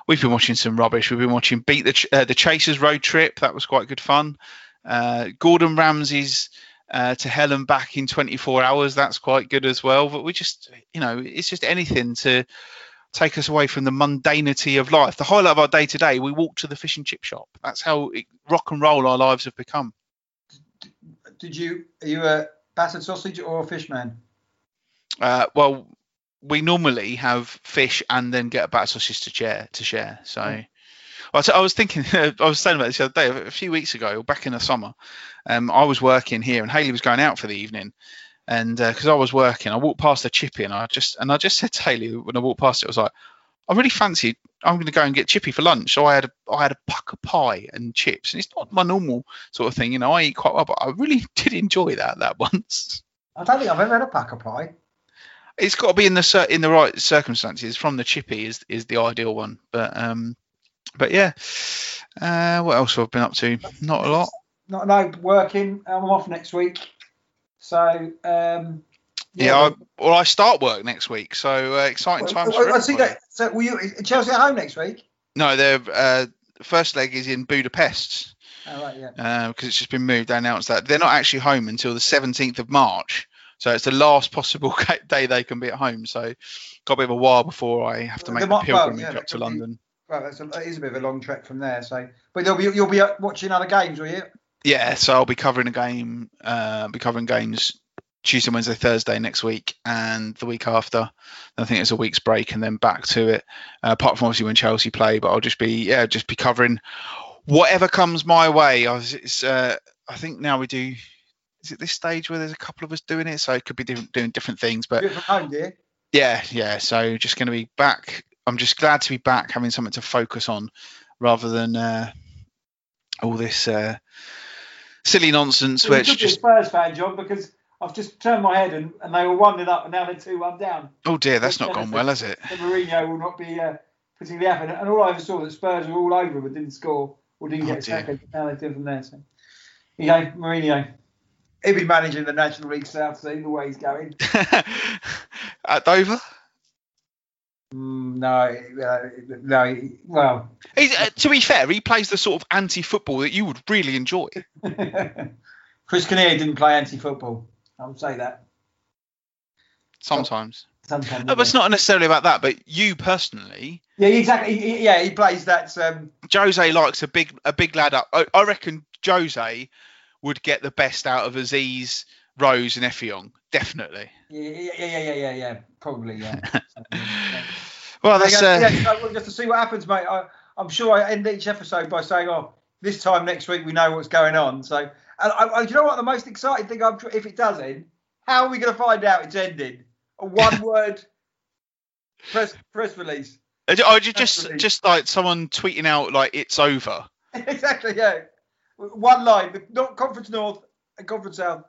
we've been watching some rubbish. We've been watching Beat the uh, the Chasers Road Trip. That was quite good fun. Uh, Gordon Ramsay's uh, to hell and back in 24 hours. That's quite good as well. But we just, you know, it's just anything to take us away from the mundanity of life. The highlight of our day today, we walk to the fish and chip shop. That's how it, rock and roll our lives have become. Did you, are you a battered sausage or a fish man? Uh, well, we normally have fish and then get a battered sausage to share. To share. So. Oh. I was thinking, I was saying about this the other day, a few weeks ago, back in the summer, um, I was working here and Haley was going out for the evening. And because uh, I was working, I walked past the chippy and I just and I just said to Haley when I walked past it, I was like, I really fancy I'm going to go and get chippy for lunch. So I had a I had a Pukka pie and chips, and it's not my normal sort of thing, you know. I eat quite well, but I really did enjoy that that once. I don't think I've ever had a Pukka pie. It's got to be in the in the right circumstances. From the chippy is is the ideal one, but um, but yeah, uh, what else have I been up to? Not a lot. Not no working. I'm off next week, so um, yeah. yeah I, well, I start work next week, so uh, exciting times. Well, I see that. So, will you Chelsea at home next week? No, their uh, first leg is in Budapest. Oh, right, yeah. Because uh, it's just been moved. They announced that they're not actually home until the 17th of March. So it's the last possible day they can be at home. So got a bit of a while before I have to make the, the pilgrimage well, yeah, up to London. Well, that's a, that is a bit of a long trek from there. So, but you'll be you'll be watching other games, will you? Yeah, so I'll be covering a game. Uh, be covering games Tuesday, Wednesday, Thursday next week, and the week after. I think it's a week's break, and then back to it. Uh, apart from obviously when Chelsea play, but I'll just be yeah, just be covering whatever comes my way. I, was, uh, I think now we do is it this stage where there's a couple of us doing it, so it could be different, doing different things. But home, yeah, yeah. So just going to be back. I'm just glad to be back, having something to focus on, rather than uh, all this uh, silly nonsense, Well, which could be a just Spurs fan, John, because I've just turned my head and, and they were one up and now they're two one down. oh dear, that's not gone well, has it? Mourinho will not be uh, particularly happy. And all I ever saw that Spurs were all over but didn't score or didn't Oh, get a second. Now they do from there. So, you know, Mourinho. He'll be managing the National League South soon, the way he's going. At Dover. Mm, no, uh, no, well, uh, to be fair, he plays the sort of anti-football that you would really enjoy. Chris Kinnear didn't play anti-football. I'll say that. Sometimes. Sometimes. No, but it's not necessarily about that. But you personally, Yeah, exactly. Yeah, he plays that. Um, Jose likes a big a big lad up. I, I reckon Jose would get the best out of Aziz, Rose, and Effiong. Definitely. yeah, yeah, yeah, yeah, yeah, yeah, probably, yeah. Well, that's yeah, uh, yeah, well, just to see what happens, mate. I, I'm sure I end each episode by saying, "Oh, this time next week we know what's going on." So, and I, I, do you know what the most exciting thing? I'm, if it does end, how are we going to find out it's ended? A one-word press press release. oh, ju- just Absolutely. just like someone tweeting out like it's over. exactly. Yeah. One line. Nor- Conference North and Conference South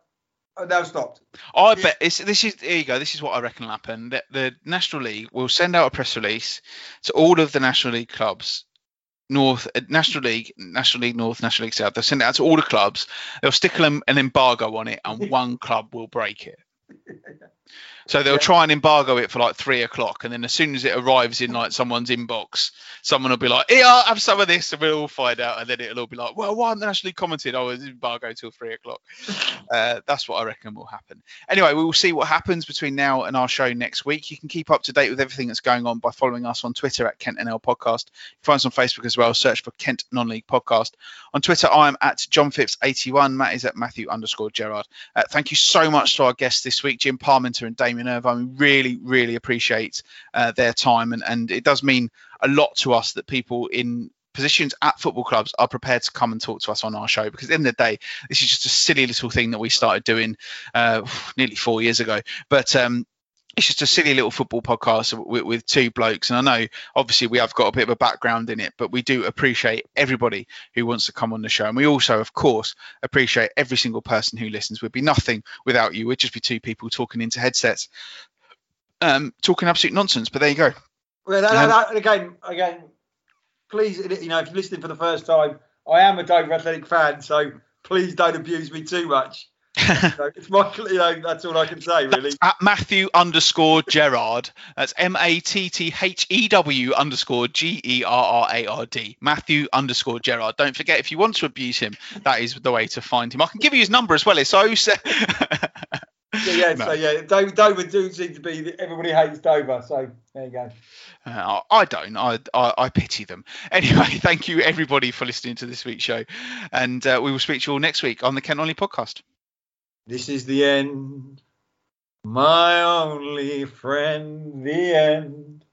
now stopped. I bet it's, this is here you go. This is what I reckon will happen. That the National League will send out a press release to all of the National League clubs, North uh, National League, National League North, National League South. They'll send it out to all the clubs. They'll stick an, an embargo on it, and one club will break it. So they'll Yeah. try and embargo it for like three o'clock, and then as soon as it arrives in like someone's inbox, someone will be like, "Here, I'll have some of this," and we'll all find out, and then it'll all be like, "Well, why haven't they actually commented? Oh, it's embargo till three o'clock." Uh, that's what I reckon will happen. Anyway, we will see what happens between now and our show next week. You can keep up to date with everything that's going on by following us on Twitter at Kent NL Podcast. You can find us on Facebook as well. Search for Kent Non-League Podcast. On Twitter, I am at John Phipps81. Matt is at Matthew underscore Gerrard. Uh, thank you so much to our guests this week, Jim Parmenter and Damian Irvine. We really, really appreciate uh, their time, and, and it does mean a lot to us that people in positions at football clubs are prepared to come and talk to us on our show because at the the day this is just a silly little thing that we started doing uh, nearly four years ago but um, it's just a silly little football podcast with, with two blokes and i know obviously we have got a bit of a background in it but we do appreciate everybody who wants to come on the show and we also of course appreciate every single person who listens. We'd be nothing without you. We'd just be two people talking into headsets um, talking absolute nonsense but there you go. Well, that, Um, that- again, again, please, you know, if you're listening for the first time, I am a Dover Athletic fan, so please don't abuse me too much. So it's you know, that's all I can say, really. at Matthew underscore Gerrard. That's M A T T H E W underscore G E R R A R D. Matthew underscore Gerrard. Don't forget, if you want to abuse him, that is the way to find him. I can give you his number as well. It's se- Yeah, yeah, No. so yeah, Dover, Dover do seem to be everybody hates Dover, so there you go. Uh, I don't. I, I I pity them. Anyway, thank you everybody for listening to this week's show, and uh, we will speak to you all next week on the Ken Only podcast. This is the end, my only friend, the end.